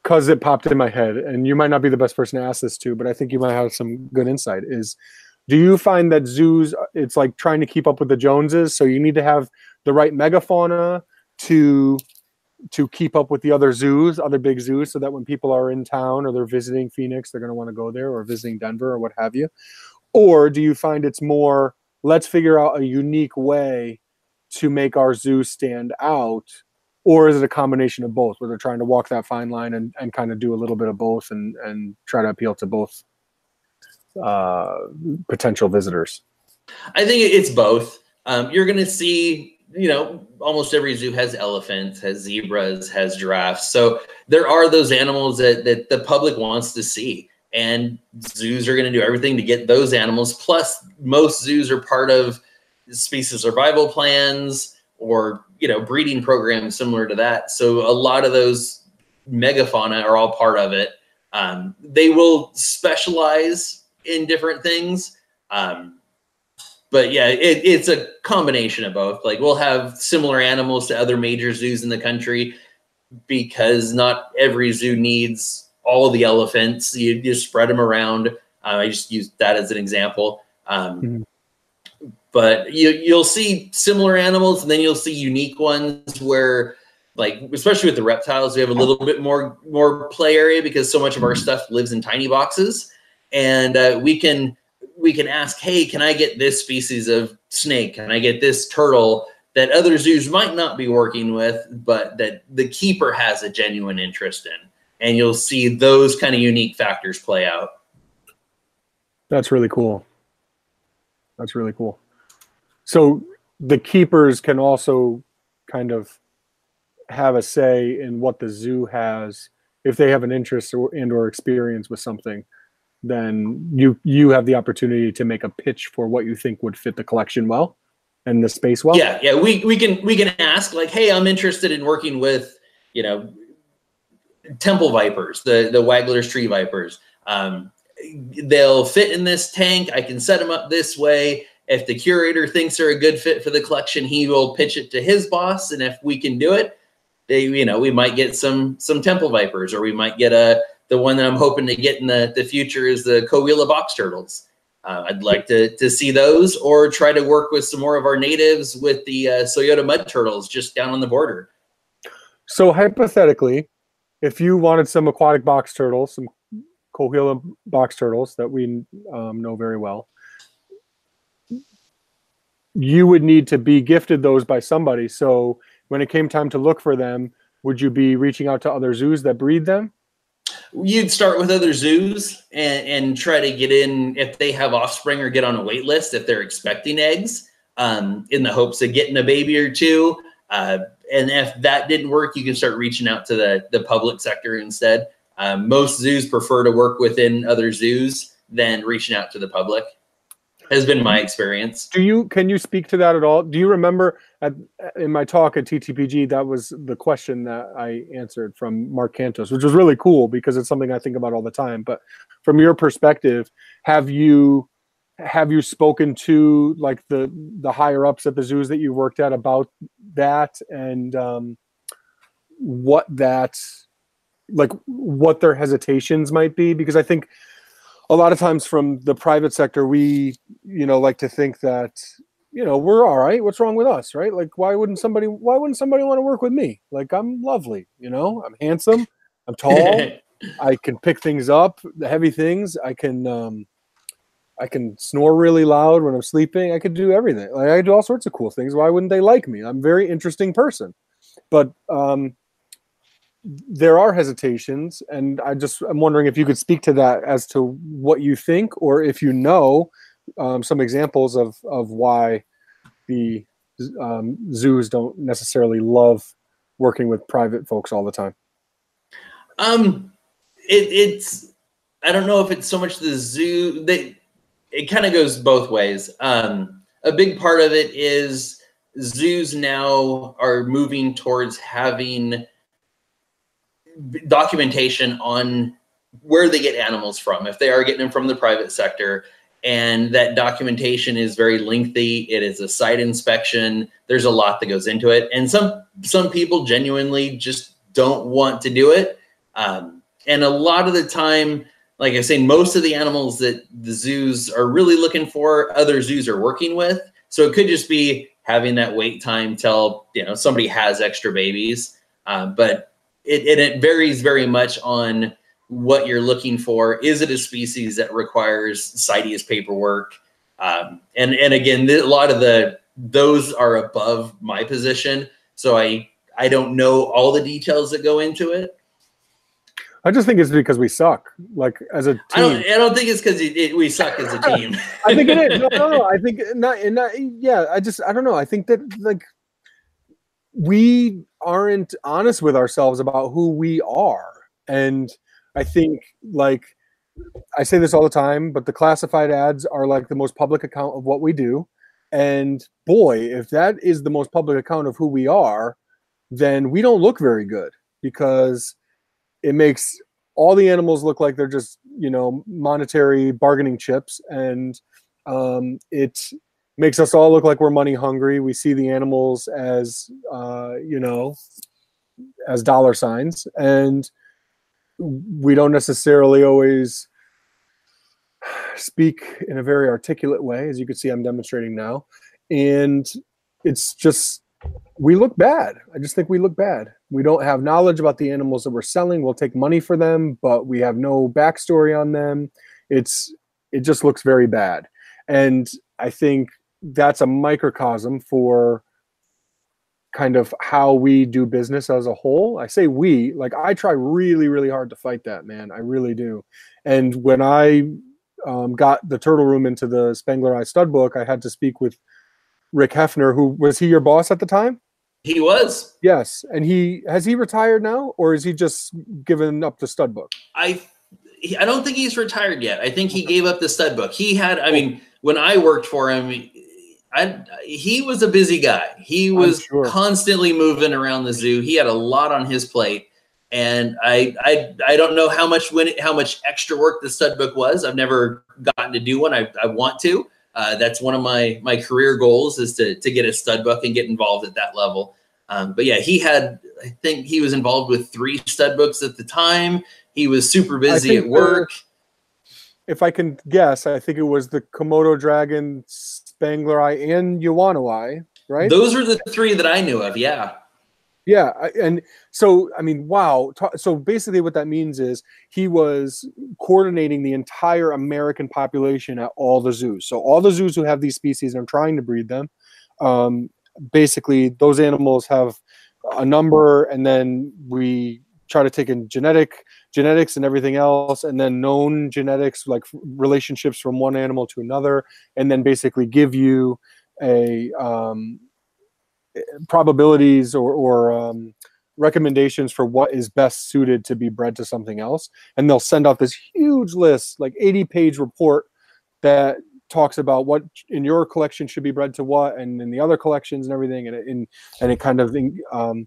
because it popped in my head, and you might not be the best person to ask this to, but I think you might have some good insight. Is do you find that zoos it's like trying to keep up with the Joneses, so you need to have the right megafauna to to keep up with the other zoos, other big zoos, so that when people are in town or they're visiting Phoenix, they're going to want to go there, or visiting Denver or what have you? Or do you find it's more let's figure out a unique way to make our zoo stand out? Or is it a combination of both where they're trying to walk that fine line and, and kind of do a little bit of both and, and try to appeal to both uh, potential visitors? I think it's both. Um, you're going to see, you know, almost every zoo has elephants, has zebras, has giraffes. So there are those animals that that the public wants to see, and zoos are going to do everything to get those animals. Plus, most zoos are part of species survival plans or you know breeding programs similar to that. So a lot of those megafauna are all part of it. Um, they will specialize in different things. Um, but yeah, it, it's a combination of both. Like we'll have similar animals to other major zoos in the country because not every zoo needs all the elephants. You, you spread them around. Uh, I just use that as an example. Um, Mhm. But you, you'll see similar animals, and then you'll see unique ones where, like, especially with the reptiles, we have a little bit more more play area because so much of our stuff lives in tiny boxes, and uh, we can we can ask, hey, can I get this species of snake? Can I get this turtle that other zoos might not be working with, but that the keeper has a genuine interest in? And you'll see those kind of unique factors play out. That's really cool. That's really cool. So the keepers can also kind of have a say in what the zoo has if they have an interest or, and or experience with something then you you have the opportunity to make a pitch for what you think would fit the collection well and the space well yeah, yeah, we we can we can ask like, hey, I'm interested in working with you know temple vipers, the the Wagler's tree vipers. Um, they'll fit in this tank. I can set them up this way. If the curator thinks they're a good fit for the collection, he will pitch it to his boss, and if we can do it, they you know we might get some some temple vipers, or we might get a the one that I'm hoping to get in the the future is the Coahuila box turtles. Uh, I'd like to to see those, or try to work with some more of our natives with the uh, Sonoyta mud turtles just down on the border. so hypothetically if you wanted some aquatic box turtles some coahuila box turtles that we um, know very well you would need to be gifted those by somebody so when it came time to look for them would you be reaching out to other zoos that breed them You'd start with other zoos and, and try to get in if they have offspring or get on a wait list if they're expecting eggs um, in the hopes of getting a baby or two. Uh, and if that didn't work, you can start reaching out to the, the public sector instead. Um, most zoos prefer to work within other zoos than reaching out to the public, has been my experience. do you can you speak to that at all? Do you remember at, in my talk at ttpg that was the question that i answered from mark cantos which was really cool because it's something i think about all the time. But from your perspective have you have you spoken to like the the higher ups at the zoos that you worked at about that? And um, what that like what their hesitations might be? Because i think a lot of times from the private sector we you know like to think that you know, we're all right. What's wrong with us, right? Like, why wouldn't somebody? Why wouldn't somebody want to work with me? Like, I'm lovely. You know, I'm handsome. I'm tall. I can pick things up, the heavy things. I can, um, I can snore really loud when I'm sleeping. I could do everything. Like, I do all sorts of cool things. Why wouldn't they like me? I'm a very interesting person. But um, there are hesitations, and I just I'm wondering if you could speak to that as to what you think, or if you know um, some examples of of why the um, zoos don't necessarily love working with private folks all the time. Um, it, it's I don't know if it's so much the zoo. They it kind of goes both ways. Um, a big part of it is zoos now are moving towards having documentation on where they get animals from if they are getting them from the private sector. And that documentation is very lengthy. It is a site inspection. There's a lot that goes into it. And some some people genuinely just don't want to do it. Um, and a lot of the time like i say most of the animals that the zoos are really looking for other zoos are working with. So it could just be having that wait time till you know somebody has extra babies. Um, but it, and it varies very much on what you're looking for. Is it a species that requires CITES paperwork? Um, and and again, a lot of the those are above my position, so I I don't know all the details that go into it. I just think it's because we suck, like as a team. I don't, I don't think it's because we suck as a team. I think it is. No, no, no. I think not, not. Yeah, I just I don't know. I think that like we aren't honest with ourselves about who we are. And I think like I say this all the time, but the classified ads are like the most public account of what we do. And boy, if that is the most public account of who we are, then we don't look very good because it makes all the animals look like they're just, you know, monetary bargaining chips. And um, it makes us all look like we're money hungry. We see the animals as, uh, you know, as dollar signs, and we don't necessarily always speak in a very articulate way, as you can see, I'm demonstrating now. And it's just, we look bad. I just think we look bad. We don't have knowledge about the animals that we're selling. We'll take money for them, but we have no backstory on them. It's, it just looks very bad. And I think that's a microcosm for kind of how we do business as a whole. I say we, like I try really, really hard to fight that, man. I really do. And when I um, got the Turtle Room into the Spengleri Stud book, I had to speak with Rick Haeffner, who was he your boss at the time? He was. Yes, and he has he retired now, or is he just given up the stud book? I I don't think he's retired yet. I think he gave up the stud book. He had, I mean, when I worked for him, I, he was a busy guy. He was sure. constantly moving around the zoo. He had a lot on his plate, and I I, I don't know how much when how much extra work the stud book was. I've never gotten to do one. I, I want to. Uh, that's one of my my career goals is to to get a stud book and get involved at that level. Um, but yeah, he had I think he was involved with three stud books at the time. He was super busy at work. If I can guess, I think it was the Komodo dragon Spengleri, and Eye, right? Those were the three that I knew of. Yeah. Yeah, and so I mean, wow. So basically, what that means is he was coordinating the entire American population at all the zoos. So all the zoos who have these species and are trying to breed them, um, basically, those animals have a number, and then we try to take in genetic genetics and everything else and then known genetics like relationships from one animal to another and then basically give you a um, probabilities or, or um, recommendations for what is best suited to be bred to something else. And they'll send out this huge list like 80 page report that talks about what in your collection should be bred to what and in the other collections and everything and it, and, and it kind of um,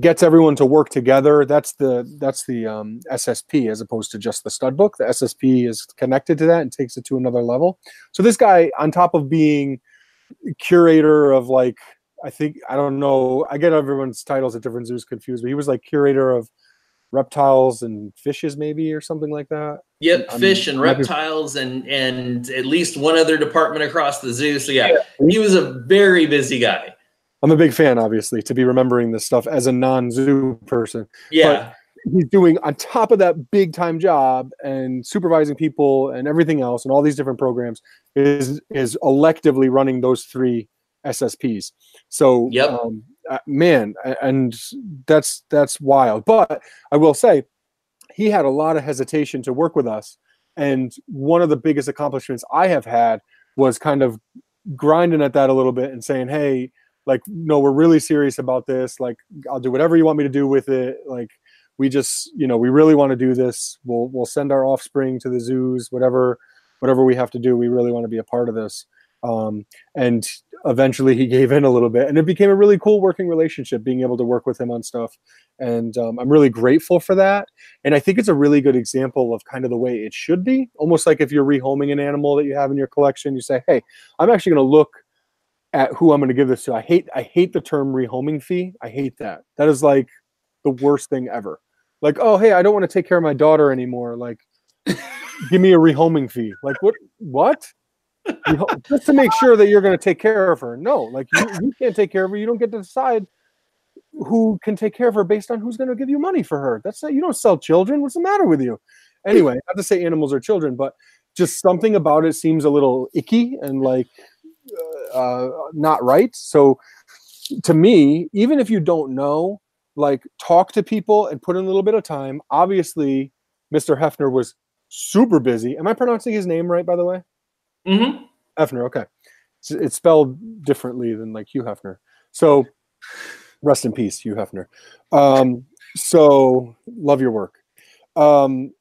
gets everyone to work together. That's the that's the um, SSP as opposed to just the stud book. The SSP is connected to that and takes it to another level. So this guy, on top of being curator of like, I think I don't know, I get everyone's titles at different zoos confused, but he was like curator of reptiles and fishes, maybe or something like that. Yep, I'm- fish and be- reptiles and and at least one other department across the zoo. So yeah, he was a very busy guy. I'm a big fan, obviously, to be remembering this stuff as a non-zoo person. Yeah. he's doing on top of that big time job and supervising people and everything else and all these different programs is is electively running those three SSPs. So Yep. um, uh, man, and that's that's wild. But I will say he had a lot of hesitation to work with us, and one of the biggest accomplishments I have had was kind of grinding at that a little bit and saying, "Hey, like, no, we're really serious about this. Like, I'll do whatever you want me to do with it. Like, we just, you know, we really want to do this. We'll we'll send our offspring to the zoos, whatever, whatever we have to do. We really want to be a part of this." Um, and eventually, he gave in a little bit, and it became a really cool working relationship. Being able to work with him on stuff, and um, I'm really grateful for that. And I think it's a really good example of kind of the way it should be. Almost like if you're rehoming an animal that you have in your collection, you say, "Hey, I'm actually going to look at who I'm going to give this to." I hate I hate the term rehoming fee. I hate that. That is like the worst thing ever. Like, oh, hey, I don't want to take care of my daughter anymore. Like, give me a rehoming fee. Like, what? What? Just to make sure that you're going to take care of her. No, like you, you can't take care of her. You don't get to decide who can take care of her based on who's going to give you money for her. That's not, you don't sell children. What's the matter with you? Anyway, not to say animals are children, but just something about it seems a little icky and like uh, uh, not right. So to me, even if you don't know, like talk to people and put in a little bit of time. Obviously, Mr. Haeffner was super busy. Am I pronouncing his name right, by the way? hmm Haeffner, okay. It's, it's spelled differently than like Hugh Hefner. So rest in peace, Hugh Hefner. Um, so love your work. Um,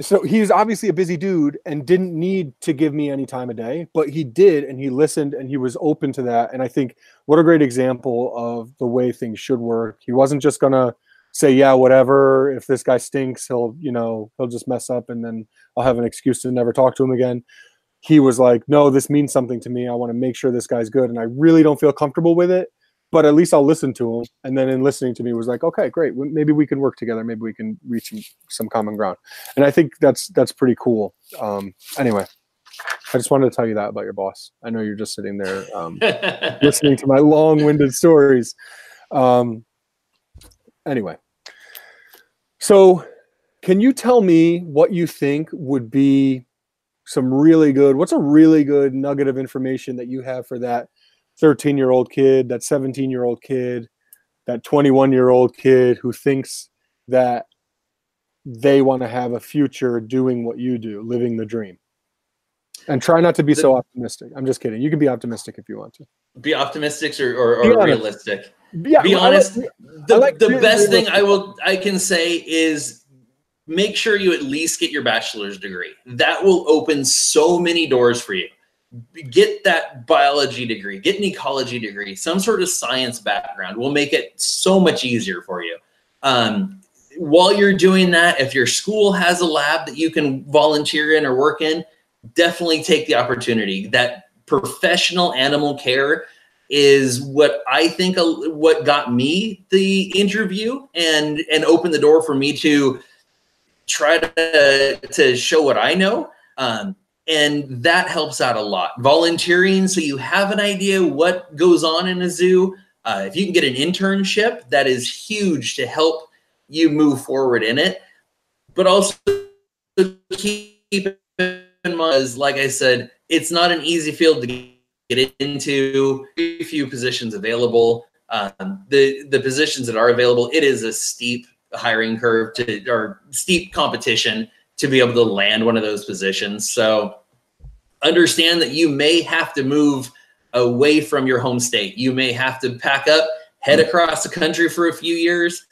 so he's obviously a busy dude and didn't need to give me any time of day, but he did, and he listened and he was open to that. And I think what a great example of the way things should work. He wasn't just gonna say, yeah, whatever. If this guy stinks, he'll, you know, he'll just mess up and then I'll have an excuse to never talk to him again. He was like, no, this means something to me. I want to make sure this guy's good. And I really don't feel comfortable with it, but at least I'll listen to him. And then in listening to me was like, okay, great. Maybe we can work together. Maybe we can reach some- common ground. And I think that's, that's pretty cool. Um, anyway, I just wanted to tell you that about your boss. I know you're just sitting there, um, listening to my long-winded stories. Um, anyway, so can you tell me what you think would be some really good? What's a really good nugget of information that you have for that 13-year-old kid, that 17-year-old kid, that 21-year-old kid who thinks that they want to have a future doing what you do, living the dream? And try not to be so optimistic. I'm just kidding. You can be optimistic if you want to. Be optimistic or, or, or honest. realistic. Yeah, Be I like- honest. The, like the best thing. I will I can say is make sure you at least get your bachelor's degree. That will open so many doors for you. Get that biology degree, get an ecology degree, some sort of science background will make it so much easier for you. Um, while you're doing that, if your school has a lab that you can volunteer in or work in, definitely take the opportunity. That professional animal care is what I think a, what got me the interview and and opened the door for me to try to to show what I know. Um, and that helps out a lot. Volunteering, so you have an idea what goes on in a zoo. Uh, if you can get an internship, that is huge to help you move forward in it. But also keep in mind, like I said, it's not an easy field to get into. Very few positions available. Um, the the positions that are available, it is a steep hiring curve to or steep competition to be able to land one of those positions. So understand that you may have to move away from your home state. You may have to pack up, head hmm. across the country for a few years,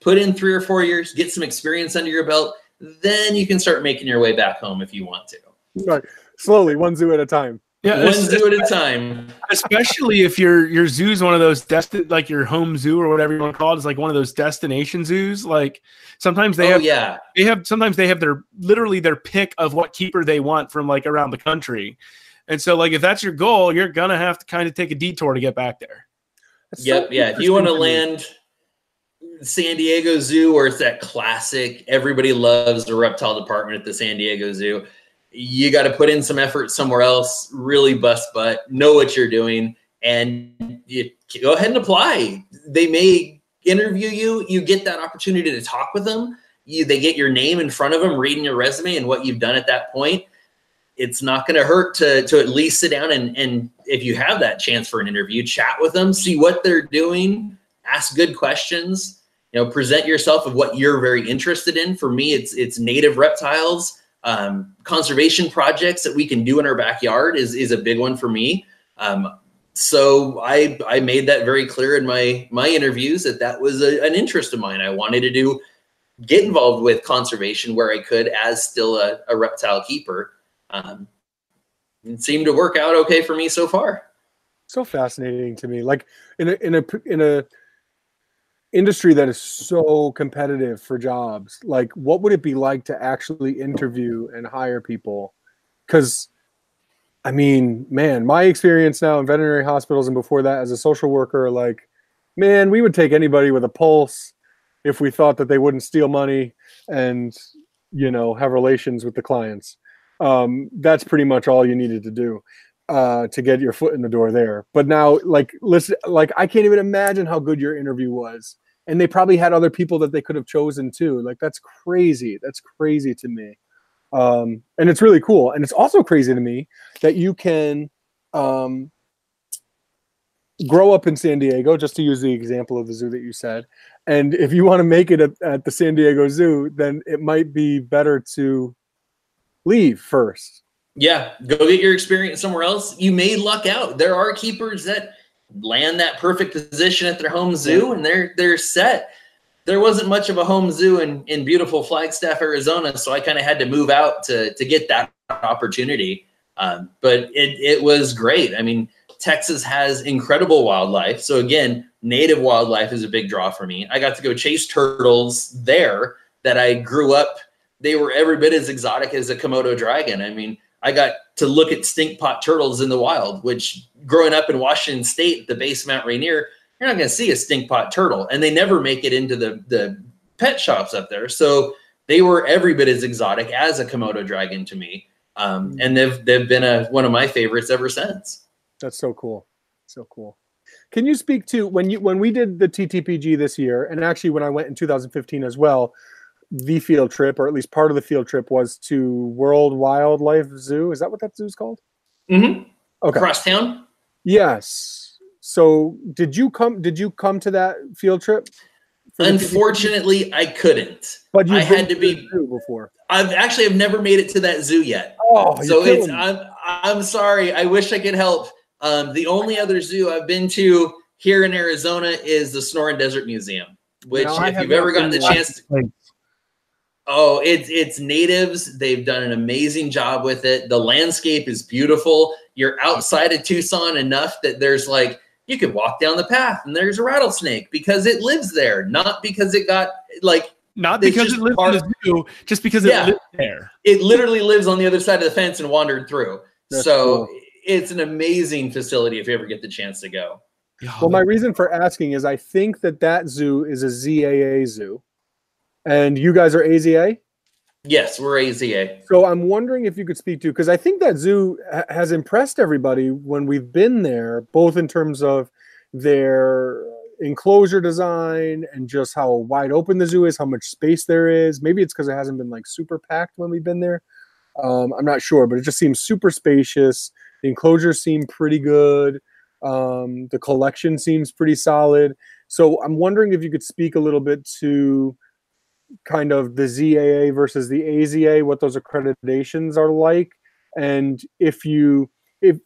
put in three or four years, get some experience under your belt. Then you can start making your way back home if you want to. Right. Slowly, one zoo at a time. Yeah, One es- zoo at a time. especially if your your zoo's one of those desti- like your home zoo or whatever you want to call it is like one of those destination zoos. Like sometimes they oh have yeah, they have sometimes they have their literally their pick of what keeper they want from like around the country. And so like if that's your goal, you're gonna have to kind of take a detour to get back there. It's so yep, yeah. If you want to land San Diego Zoo, where it's that classic, everybody loves the reptile department at the San Diego Zoo. You got to put in some effort somewhere else, really bust butt, know what you're doing, and you go ahead and apply. They may interview you, you get that opportunity to talk with them. You, they get your name in front of them, reading your resume and what you've done at that point. It's not going to hurt to to at least sit down and and if you have that chance for an interview, chat with them, see what they're doing, ask good questions you know present yourself of what you're very interested in for me it's it's native reptiles um, conservation projects that we can do in our backyard is is a big one for me. Um, so i i made that very clear in my my interviews that that was a, an interest of mine. I wanted to do get involved with conservation where i could as still a, a reptile keeper. Um, it seemed to work out okay for me so far. So fascinating to me. Like in a in a in a industry that is so competitive for jobs like what would it be like to actually interview and hire people? Because i mean man my experience now in veterinary hospitals and before that as a social worker like man we would take anybody with a pulse if we thought that they wouldn't steal money and you know have relations with the clients. Um, that's pretty much all you needed to do uh, to get your foot in the door there. But now, like, listen, like I can't even imagine how good your interview was and they probably had other people that they could have chosen too. Like that's crazy. That's crazy to me. Um, and it's really cool. And it's also crazy to me that you can um, grow up in San Diego, just to use the example of the zoo that you said. And if you want to make it at, at the San Diego Zoo, then it might be better to leave first. Yeah, go get your experience somewhere else. You may luck out. There are keepers that land that perfect position at their home zoo and they're they're set. There wasn't much of a home zoo in, in beautiful Flagstaff, Arizona, so I kind of had to move out to to get that opportunity. Um, but it it was great. I mean, Texas has incredible wildlife. So again, native wildlife is a big draw for me. I got to go chase turtles there that I grew up. They were every bit as exotic as a Komodo dragon. I mean, I got to look at stink pot turtles in the wild, which growing up in Washington State, the base of Mount Rainier, you're not going to see a stink pot turtle, and they never make it into the the pet shops up there. So they were every bit as exotic as a Komodo dragon to me, um, mm. and they've they've been a one of my favorites ever since. That's so cool, so cool. Can you speak to when you when we did the TTPG this year, and actually when I went in 2015 as well? The field trip, or at least part of the field trip, was to World Wildlife Zoo. Is that what that zoo's called? Mm-hmm. Okay. Across town. Yes. So did you come? Did you come to that field trip? Unfortunately, I couldn't. But you I had to be before. I've actually I've never made it to that zoo yet. Oh, so it's I'm I'm sorry. I wish I could help. Um, the only other zoo I've been to here in Arizona is the Sonoran Desert Museum, which if you've ever gotten the chance to, Oh, it's it's natives. They've done an amazing job with it. The landscape is beautiful. You're outside of Tucson enough that there's like you could walk down the path and there's a rattlesnake because it lives there, not because it got like not because it lives part, in the zoo, just because yeah, it lives there. It literally lives on the other side of the fence and wandered through. That's so cool. it's an amazing facility if you ever get the chance to go. Well, my reason for asking is I think that that zoo is a ZAA zoo. And you guys are AZA? Yes, we're AZA. So I'm wondering if you could speak to because I think that zoo ha- has impressed everybody when we've been there, both in terms of their enclosure design and just how wide open the zoo is, how much space there is. Maybe it's because it hasn't been like super packed when we've been there. Um, I'm not sure, but it just seems super spacious. The enclosures seem pretty good. Um, the collection seems pretty solid. So I'm wondering if you could speak a little bit to kind of the ZAA versus the AZA, what those accreditations are like, and if you if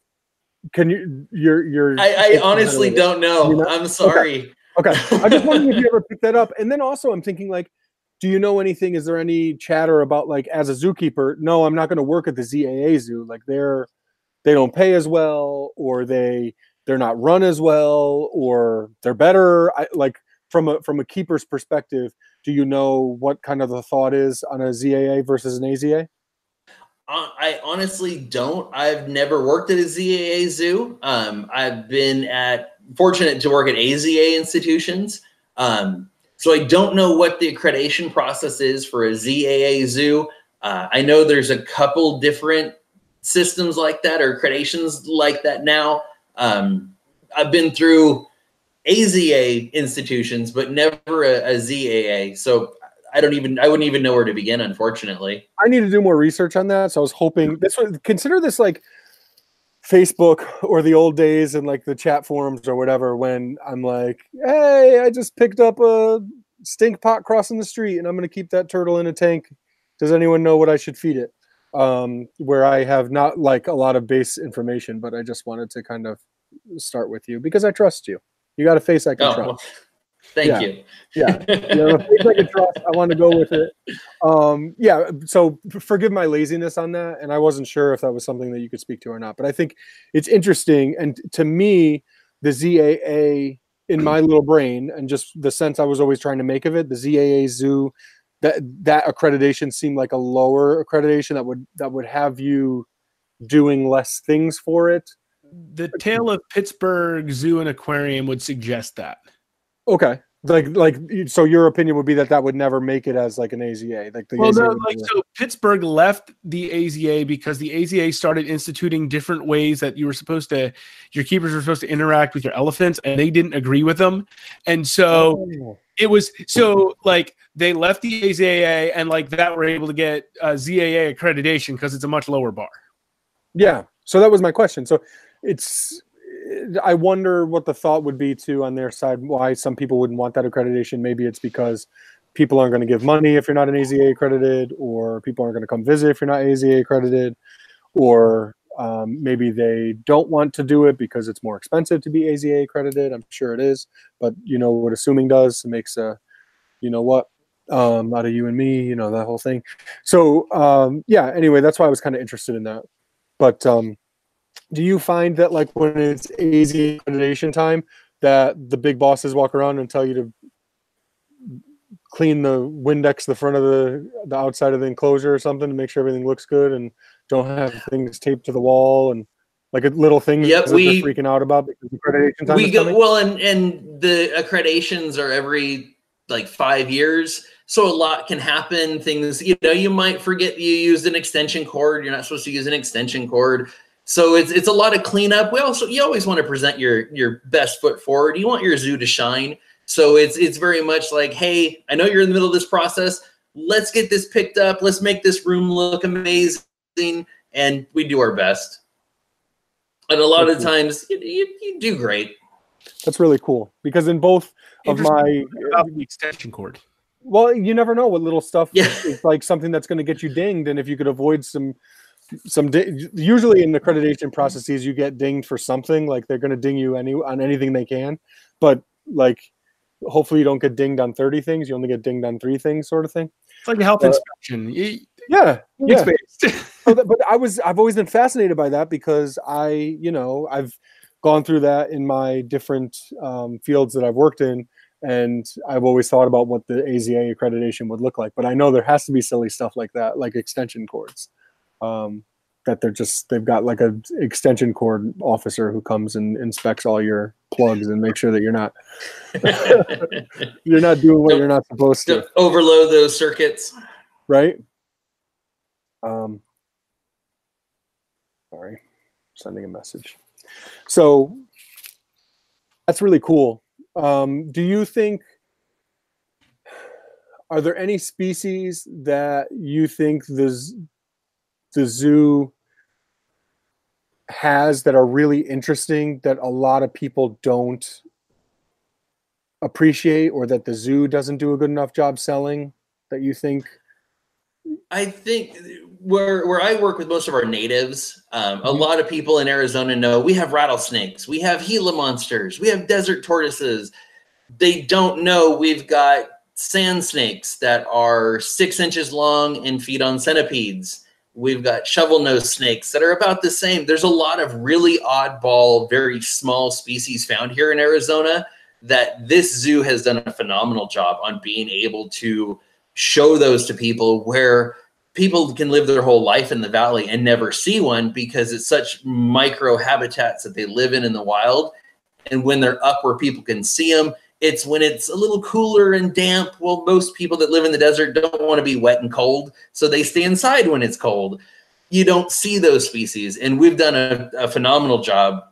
can you you're you're I, I honestly don't know. You know. I'm sorry. Okay. okay. I'm just wondering if you ever picked that up. And then also I'm thinking like, do you know anything? Is there any chatter about like as a zookeeper? No, I'm not going to work at the ZAA zoo. Like they're they don't pay as well, or they they're not run as well, or they're better. I like from a from a keeper's perspective do you know what kind of the thought is on a ZAA versus an AZA? Uh, I honestly don't. I've never worked at a ZAA zoo. Um, I've been at fortunate to work at AZA institutions. Um, So I don't know what the accreditation process is for a ZAA zoo. Uh, I know there's a couple different systems like that or accreditations like that now. Um, I've been through AZA institutions, but never a, a ZAA. So I don't even I wouldn't even know where to begin, unfortunately. I need to do more research on that. So I was hoping this would consider this like Facebook or the old days and like the chat forums or whatever when I'm like, hey, I just picked up a stink pot crossing the street and I'm gonna keep that turtle in a tank. Does anyone know what I should feed it? Um, where I have not like a lot of base information, but I just wanted to kind of start with you because I trust you. You got a face can Oh, trust. well, thank Yeah. you. Yeah. you know, if I can trust, I want to go with it. Um, yeah. So forgive my laziness on that, and I wasn't sure if that was something that you could speak to or not. But I think it's interesting, and to me, the ZAA in my little brain, and just the sense I was always trying to make of it, the ZAA Zoo, that that accreditation seemed like a lower accreditation that would that would have you doing less things for it. The tale of Pittsburgh Zoo and Aquarium would suggest that. Okay. Like, like, so your opinion would be that that would never make it as like an AZA, like the Well, AZA no, like so Pittsburgh left the AZA because the AZA started instituting different ways that you were supposed to, your keepers were supposed to interact with your elephants, and they didn't agree with them, and so Oh. it was so like they left the AZA and like that were able to get uh, ZAA accreditation because it's a much lower bar. Yeah. So that was my question. So it's I wonder what the thought would be too on their side why some people wouldn't want that accreditation. Maybe it's because people aren't going to give money if you're not an AZA accredited, or people aren't going to come visit if you're not AZA accredited, or um, maybe they don't want to do it because it's more expensive to be AZA accredited. I'm sure it is, but you know what assuming does it makes a, you know what, um, out of you and me, you know that whole thing. So um, yeah. Anyway, that's why I was kind of interested in that. But um, do you find that like when it's AZ accreditation time, that the big bosses walk around and tell you to clean the Windex the front of the the outside of the enclosure or something to make sure everything looks good and don't have things taped to the wall and like a little things Yep, that we- they're freaking out about because accreditation time we go coming? well and and the accreditations are every like five years so a lot can happen things you know you might forget you used an extension cord you're not supposed to use an extension cord so it's it's a lot of cleanup. We also you always want to present your your best foot forward. You want your zoo to shine. So it's it's very much like hey i know you're in the middle of this process. Let's get this picked up. Let's make this room look amazing and we do our best. And a lot of Cool. times you, you, you do great. That's really cool because in both of my about the extension cord. well, you never know what little stuff Yeah. is like something that's going to get you dinged, and if you could avoid some some di- usually in accreditation processes you get dinged for something like they're going to ding you any on anything they can, but like hopefully you don't get dinged on 30 things you only get dinged on three things sort of thing It's like a health Uh, inspection. Yeah yeah but I was I've always been fascinated by that because I you know I've gone through that in my different um, fields that I've worked in, and I've always thought about what the AZA accreditation would look like. But I know there has to be silly stuff like that, like extension cords. Um, that they're just they've got like a extension cord officer who comes and inspects all your plugs and make sure that you're not you're not doing what Don't- you're not supposed to overload those circuits. right? Um, sorry, sending a message. So that's really cool. Um, do you think? Are there any species that you think the z- the zoo has that are really interesting that a lot of people don't appreciate, or that the zoo doesn't do a good enough job selling? That you think I think where where I work with most of our natives, um, a Mhm. lot of people in Arizona know we have rattlesnakes, we have Gila monsters, we have desert tortoises. They don't know we've got sand snakes that are six inches long and feed on centipedes. We've got shovel nose snakes that are about the same. There's a lot of really oddball, very small species found here in Arizona that this zoo has done a phenomenal job on being able to show those to people where people can live their whole life in the valley and never see one because it's such micro habitats that they live in in the wild and when they're up where people can see them It's when it's a little cooler and damp. Well, most people that live in the desert don't want to be wet and cold, so they stay inside when it's cold. You don't see those species, and we've done a, a phenomenal job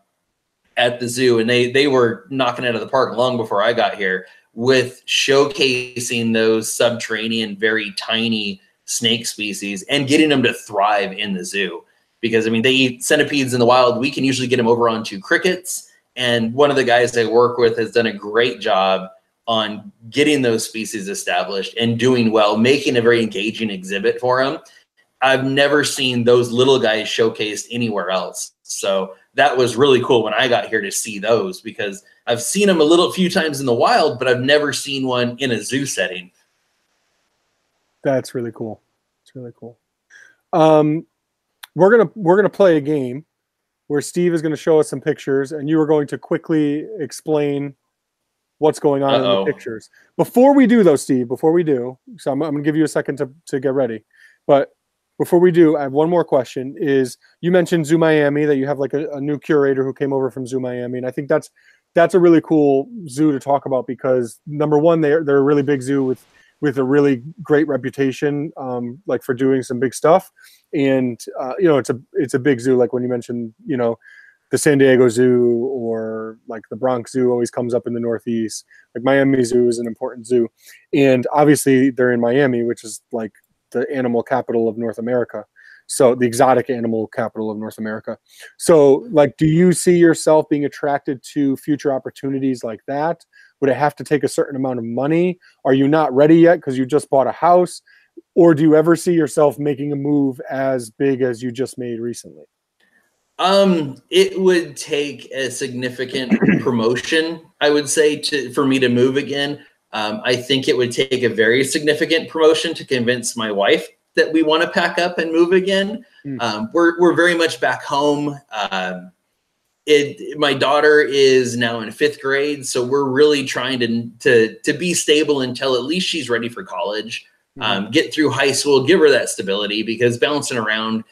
at the zoo, and they they were knocking out of the park long before I got here with showcasing those subterranean, very tiny snake species and getting them to thrive in the zoo. Because I mean, they eat centipedes in the wild. We can usually get them over onto crickets and one of the guys I work with has done a great job on getting those species established and doing well, making a very engaging exhibit for them. I've never seen those little guys showcased anywhere else. So that was really cool when I got here to see those because I've seen them a little few times in the wild, but I've never seen one in a zoo setting. That's really cool. It's really cool. Um, we're gonna we're gonna play a game where Steve is going to show us some pictures and you are going to quickly explain what's going on Uh-oh. in the pictures. Before we do, though, Steve, before we do, so I'm, I'm going to give you a second to, to get ready. But before we do, I have one more question. Is you mentioned Zoo Miami that you have like a, a new curator who came over from Zoo Miami, and I think that's that's a really cool zoo to talk about because number one, they're they're a really big zoo with with a really great reputation, um, like for doing some big stuff. And uh, you know, it's a it's a big zoo. Like when you mentioned, you know, the San Diego Zoo or like the Bronx Zoo always comes up in the Northeast. Like Miami Zoo is an important zoo, and obviously they're in Miami, which is like the animal capital of North America. So the exotic animal capital of North America. So, like, do you see yourself being attracted to future opportunities like that? Would it have to take a certain amount of money? Are you not ready yet because you just bought a house? Or do you ever see yourself making a move as big as you just made recently? Um, it would take a significant promotion, I would say, to for me to move again. Um, I think it would take a very significant promotion to convince my wife that we want to pack up and move again. Mm. Um, we're we're very much back home. Um, it my daughter is now in fifth grade so we're really trying to to to be stable until at least she's ready for college. Um, get through high school give her that stability because bouncing around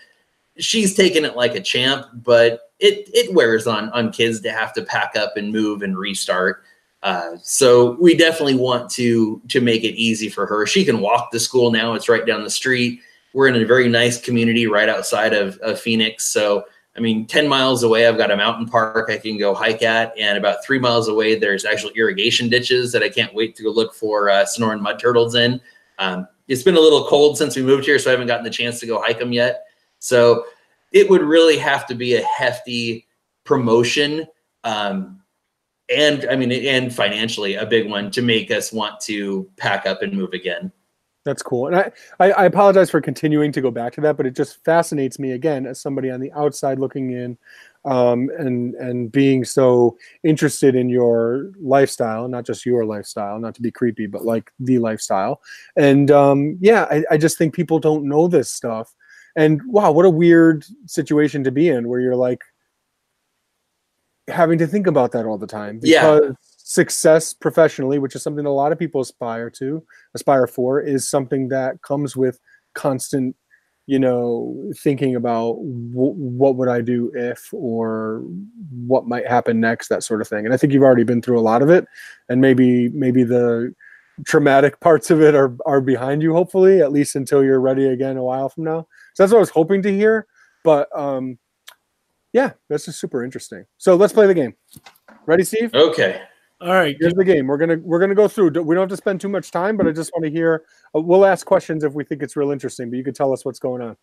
she's taking it like a champ but it it wears on on kids to have to pack up and move and restart. Uh, so we definitely want to to make it easy for her. She can walk to school now. It's right down the street. We're in a very nice community right outside of, of phoenix. So I mean, 10 miles away, I've got a mountain park I can go hike at. And about three miles away, there's actual irrigation ditches that I can't wait to go look for uh, Sonoran mud turtles in. Um, it's been a little cold since we moved here, so I haven't gotten the chance to go hike them yet. So it would really have to be a hefty promotion. Um, and I mean, and financially a big one to make us want to pack up and move again. That's cool. And I, I, I, apologize for continuing to go back to that, but it just fascinates me again as somebody on the outside looking in um, and and being so interested in your lifestyle, not just your lifestyle, not to be creepy, but like the lifestyle. And um, yeah, I, I just think people don't know this stuff. And wow, what a weird situation to be in where you're like having to think about that all the time. Because yeah success professionally, which is something a lot of people aspire to, aspire for, is something that comes with constant, you know, thinking about w- what would I do if or what might happen next, that sort of thing. And I think you've already been through a lot of it, and maybe maybe the traumatic parts of it are are behind you. Hopefully, at least until you're ready again a while from now. So that's what I was hoping to hear. But um, yeah, that's just super interesting. So let's play the game. Ready, Steve? Okay. All right, here's the game. We're gonna we're gonna go through. We don't have to spend too much time, but I just want to hear. Uh, we'll ask questions if we think it's real interesting, but you can tell us what's going on.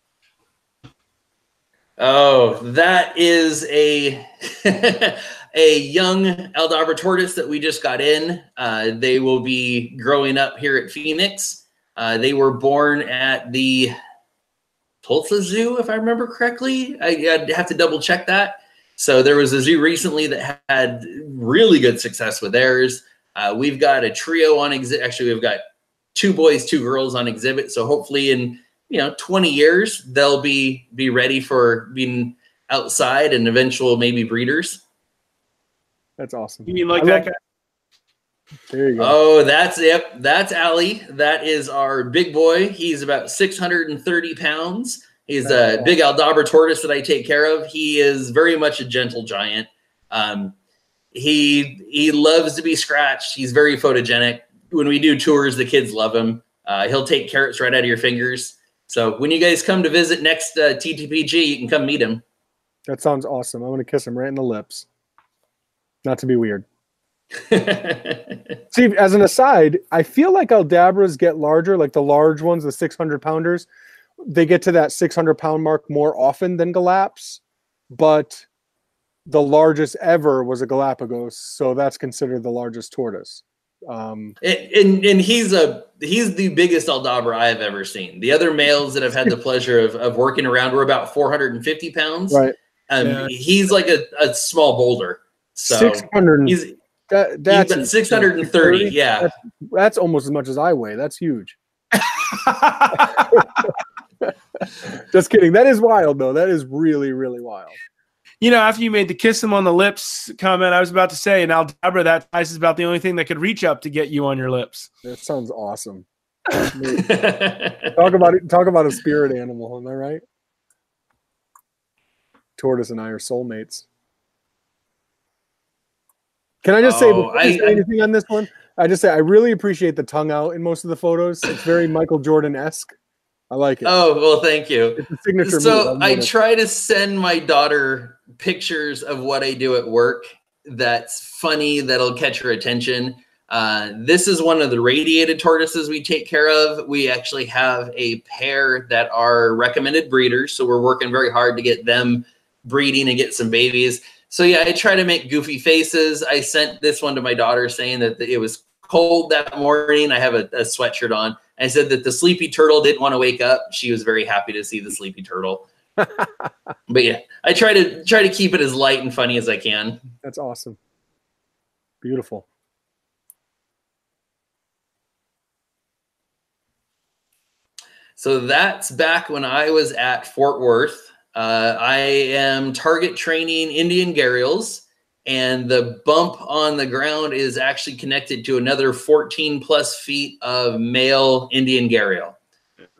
Oh, that is a a young Aldabra tortoise that we just got in. Uh, they will be growing up here at Phoenix. Uh, they were born at the Tulsa Zoo, if I remember correctly. I, I'd have to double check that. So there was a zoo recently that had really good success with theirs. Uh, we've got a trio on exhibit. Actually, we've got two boys, two girls on exhibit. So hopefully, in you know 20 years, they'll be be ready for being outside and eventual maybe breeders. That's awesome. You mean like that guy? There you go. Oh, that's yep. That's Ali. That is our big boy. He's about 630 pounds. He's a big Aldabra tortoise that I take care of. He is very much a gentle giant. Um, he he loves to be scratched. He's very photogenic. When we do tours, the kids love him. Uh, he'll take carrots right out of your fingers. So when you guys come to visit next uh, TTPG, you can come meet him. That sounds awesome. I want to kiss him right in the lips. Not to be weird. See, as an aside, I feel like Aldabras get larger, like the large ones, the 600 pounders. They get to that 600 pound mark more often than Galaps, but the largest ever was a Galapagos, so that's considered the largest tortoise. Um, and, and, and he's a he's the biggest Aldabra I have ever seen. The other males that I've had the pleasure of, of working around were about 450 pounds. right, Um, Yeah. He's like a, a small boulder. So 600. he's, that, that's he's 630. Yeah. That's, that's almost as much as I weigh. That's huge. Just kidding. That is wild, though. That is really, really wild. you know, after you made the kiss him on the lips comment, I was about to say, and Aldabra, that ice is about the only thing that could reach up to get you on your lips. That sounds awesome. Talk about it. Talk about a spirit animal. Am I right? Tortoise and I are soulmates. Can I just say, Oh, before I, I- say anything on this one? I just say I really appreciate the tongue out in most of the photos. It's very Michael Jordan esque. I like it. oh, well, thank you. signature. So I try to send my daughter pictures of what I do at work that's funny, that'll catch her attention. Uh, this is one of the radiated tortoises we take care of. We actually have a pair that are recommended breeders. So we're working very hard to get them breeding and get some babies. So yeah, I try to make goofy faces. I sent this one to my daughter saying that it was cold that morning. I have a, a sweatshirt on. I said that the sleepy turtle didn't want to wake up. She was very happy to see the sleepy turtle. but yeah, I try to try to keep it as light and funny as I can. That's awesome. Beautiful. So that's back when I was at Fort Worth. Uh, I am target training Indian Gharials, and the bump on the ground is actually connected to another 14 plus feet of male Indian Gharial.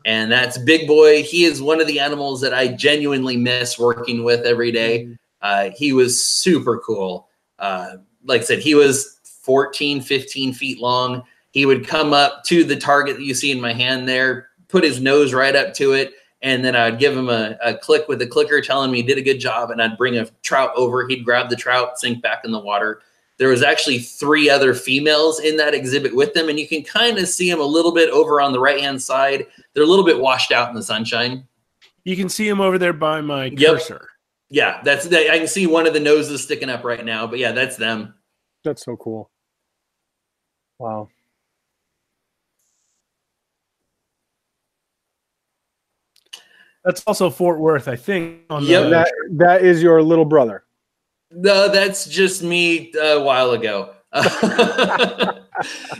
And that's Big Boy. He is one of the animals that I genuinely miss working with every day. Uh, he was super cool. Uh, like I said, he was 14, 15 feet long. He would come up to the target that you see in my hand there, put his nose right up to it, and then I'd give him a, a click with the clicker telling me he did a good job. And I'd bring a trout over. He'd grab the trout, sink back in the water. There was actually three other females in that exhibit with them, and you can kind of see them a little bit over on the right hand side. They're a little bit washed out in the sunshine. You can see them over there by my Yep. cursor. Yeah, that's that. I can see one of the noses sticking up right now, but yeah, that's them. That's so cool. Wow. That's also Fort Worth, I think. On Yep. the, That that is your little brother. No, that's just me uh, a while ago.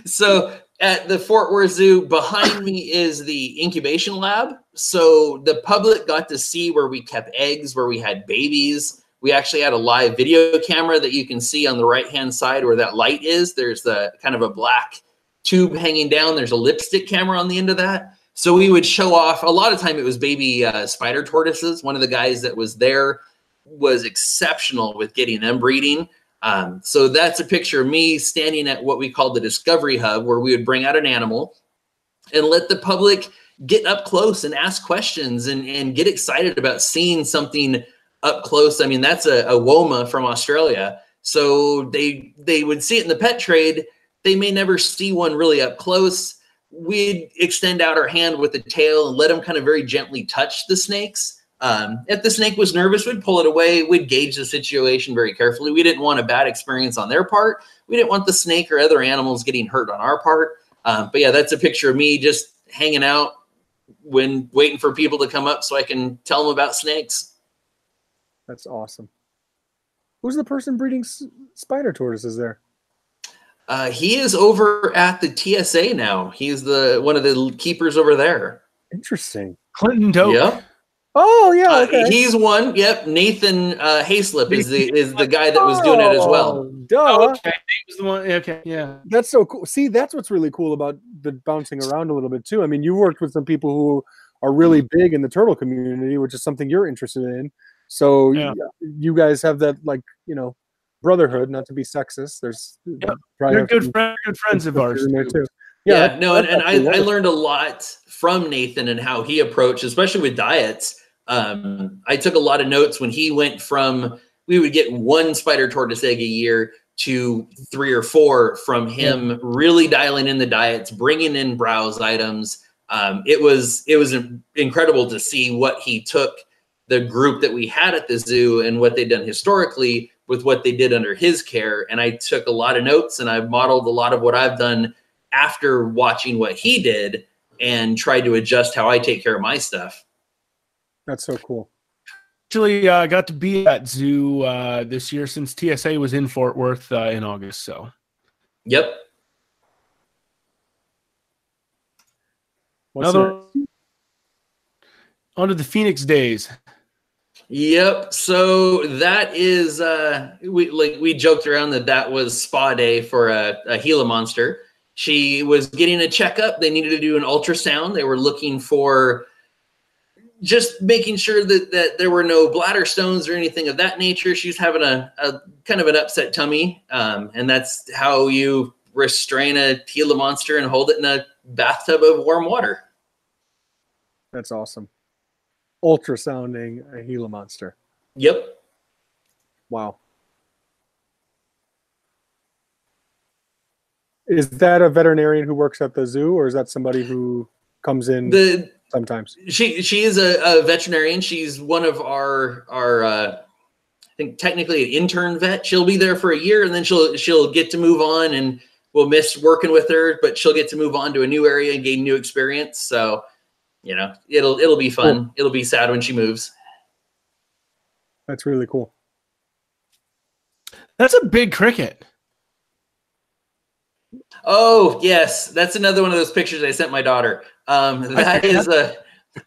so at the Fort Worth Zoo, behind me is the incubation lab. So the public got to see where we kept eggs, where we had babies. We actually had a live video camera that you can see on the right hand side where that light is. There's the kind of a black tube hanging down. There's a lipstick camera on the end of that. So we would show off. A lot of time it was baby uh, spider tortoises. One of the guys that was there was exceptional with getting them breeding. Um, so that's a picture of me standing at what we call the Discovery Hub, where we would bring out an animal and let the public get up close and ask questions and, and get excited about seeing something up close. I mean, that's a, a Woma from Australia. So they they would see it in the pet trade. They may never see one really up close. We'd extend out our hand with the tail and let them kind of very gently touch the snakes. Um, if the snake was nervous, we'd pull it away. We'd gauge the situation very carefully. We didn't want a bad experience on their part. We didn't want the snake or other animals getting hurt on our part. Um, but yeah, that's a picture of me just hanging out when waiting for people to come up so I can tell them about snakes. That's awesome. Who's the person breeding s- spider tortoises there? Uh, he is over at the TSA now. He's the one of the keepers over there. Interesting. Clinton Doak. Yep. Oh yeah. Uh, he's one. Yep. Nathan uh, Haislip is the is the guy that was doing it as well. Oh, Duh. Oh, okay. He was the one. Okay. Yeah. That's so cool. See, that's what's really cool about the bouncing around a little bit too. I mean, you worked with some people who are really big in the turtle community, which is something you're interested in. So Yeah. you, you guys have that like, you know, brotherhood, not to be sexist. There's Yep. They're good some friends, good friends of ours. there too. Yeah, that- no, and, and I, I learned a lot from Nathan and how he approached, especially with diets. Um, I took a lot of notes when he went from we would get one spider tortoise egg a year to three or four from him really dialing in the diets, bringing in browse items. Um, it was it was incredible to see what he took the group that we had at the zoo and what they'd done historically with what they did under his care. And I took a lot of notes and I modeled a lot of what I've done after watching what he did and tried to adjust how I take care of my stuff. That's so cool. Actually, uh, got to be at zoo uh, this year since TSA was in Fort Worth uh, in August. So Yep. What's another next? on to the Phoenix days. Yep. So that is uh we like we joked around that that was spa day for a, a Gila monster. She was getting a checkup. They needed to do an ultrasound. They were looking for just making sure that, that there were no bladder stones or anything of that nature. She's having a, a kind of an upset tummy. Um, and that's how you restrain a Gila monster and hold it in a bathtub of warm water. That's awesome. Ultrasounding a Gila monster. Yep. Wow. Is that a veterinarian who works at the zoo, or is that somebody who comes in The sometimes? she she is a, a veterinarian. She's one of our our uh, I think technically an intern vet. She'll be there for a year and then she'll she'll get to move on and we'll miss working with her, but she'll get to move on to a new area and gain new experience. So, you know, it'll it'll be fun. It'll be sad when she moves. That's really cool. That's a big cricket. Oh yes, that's another one of those pictures I sent my daughter. Um, that is a,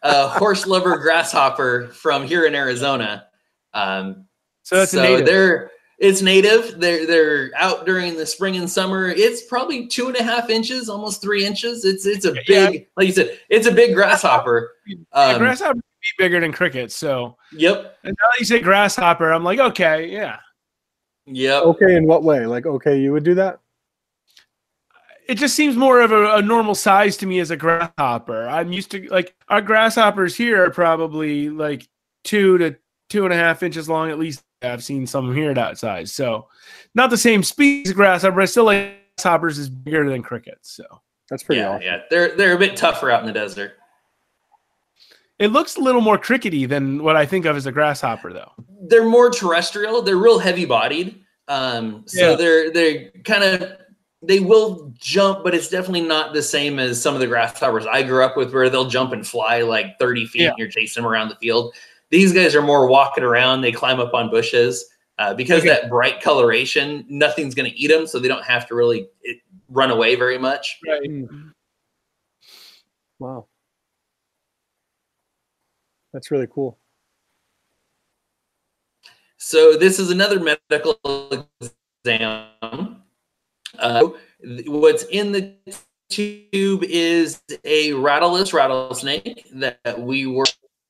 a horse lubber grasshopper from here in Arizona. Um, So that's so a native. they're it's native. They're they're out during the spring and summer. It's probably two and a half inches, almost three inches. It's it's a big, Yeah. like you said, it's a big grasshopper. Yeah, Um, grasshopper be bigger than crickets. So yep, and now that you say grasshopper, I'm like, okay, yeah. yep. Okay, in what way? Like, okay, you would do that? It just seems more of a, a normal size to me as a grasshopper. I'm used to like our grasshoppers here are probably like two to two and a half inches long at least. I've seen some here that size. So not the same species of grasshopper, but still like grasshoppers is bigger than crickets. So That's pretty Yeah, awesome. yeah. They're they're a bit tougher out in the desert. it looks a little more crickety than what I think of as a grasshopper though. They're more terrestrial. They're real heavy bodied. Um, so Yeah. they're they're kind of they will jump, but it's definitely not the same as some of the grasshoppers I grew up with, where they'll jump and fly like thirty feet, Yeah. and you're chasing them around the field. These guys are more walking around. They climb up on bushes uh, because Okay. that bright coloration. Nothing's going to eat them, so they don't have to really it, run away very much. Right. Mm. Wow. That's really cool. So this is another medical exam. Uh, what's in the tube is a rattleless rattlesnake that we were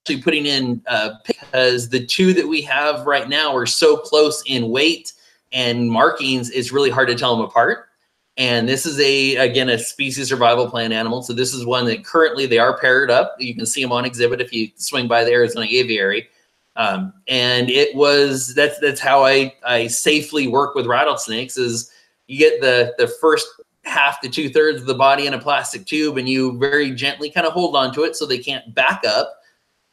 actually putting in uh, because the two that we have right now are so close in weight and markings, it's really hard to tell them apart. And this is a again a species survival plan animal. So this is one that currently they are paired up. You can see them on exhibit if you swing by the Arizona Aviary. Um, and it was that's that's how I I safely work with rattlesnakes is you get the the first half to two thirds of the body in a plastic tube and you very gently kind of hold on to it so they can't back up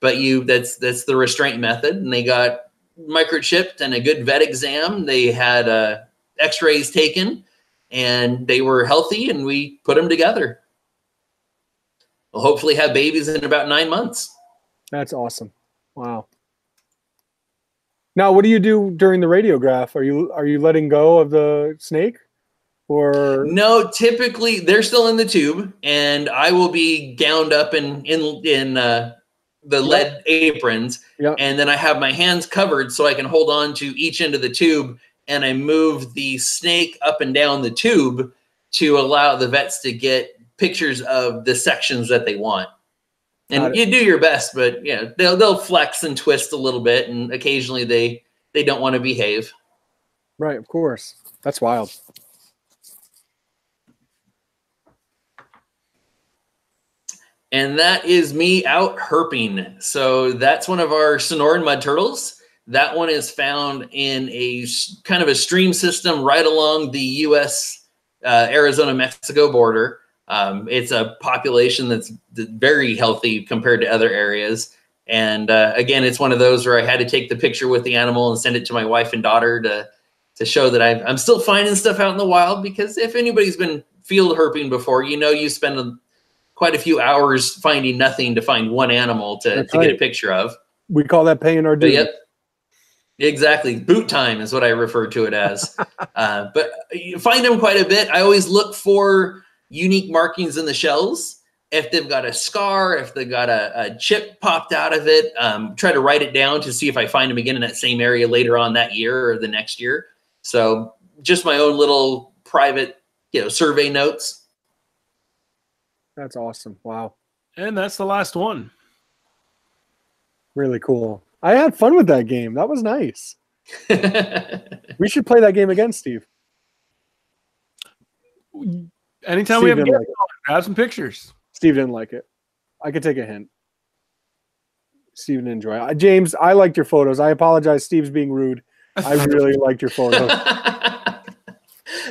but you that's that's the restraint method and they got microchipped and a good vet exam they had uh, x-rays taken and they were healthy and we put them together we'll hopefully have babies in about nine months That's awesome. Wow. Now, what do you do during the radiograph? Are you are you letting go of the snake, or No, typically they're still in the tube, and I will be gowned up in in in uh, the lead aprons, Yeah. and then I have my hands covered so I can hold on to each end of the tube, and I move the snake up and down the tube to allow the vets to get pictures of the sections that they want. And you do your best, but yeah, they'll they'll flex and twist a little bit, and occasionally they they don't want to behave. Right, of course. That's wild. And that is me out herping. So that's one of our Sonoran mud turtles. That one is found in a kind of a stream system right along the U.S. Uh, Arizona Mexico border. Um, it's a population that's very healthy compared to other areas. And uh, again, it's one of those where I had to take the picture with the animal and send it to my wife and daughter to to show that I'm, I'm still finding stuff out in the wild. Because if anybody's been field herping before, you know you spend a, quite a few hours finding nothing to find one animal to, to right. get a picture of. We call that paying our dues. Yep. Exactly. Boot time is what I refer to it as. uh, but you find them quite a bit. I always look for unique markings in the shells if they've got a scar, if they've got a, a chip popped out of it, um, try to write it down to see if I find them again in that same area later on that year or the next year. So just my own little private, you know, survey notes. That's awesome. Wow. And that's the last one. Really cool. I had fun with that game. That was nice. we should play that game again, Steve. Anytime Steve we have a game, like grab some pictures. Steve didn't like it. I could take a hint. Steve didn't enjoy it. James, I liked your photos. I apologize. Steve's being rude. I really liked your photos.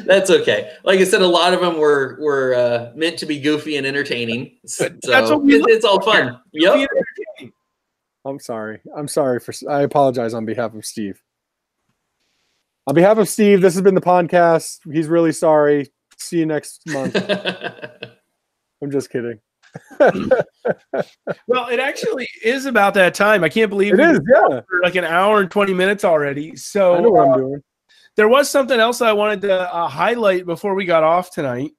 That's okay. Like I said, a lot of them were were uh, meant to be goofy and entertaining. So That's what we it, it's all fun. Yep. I'm sorry. I'm sorry for. I apologize on behalf of Steve. On behalf of Steve, this has been the Pondcast. He's really sorry. See you next month. I'm just kidding. well, it actually is about that time. I can't believe it is. Yeah, like an hour and twenty minutes already. So I know what uh, I'm doing. There was something else I wanted to uh, highlight before we got off tonight.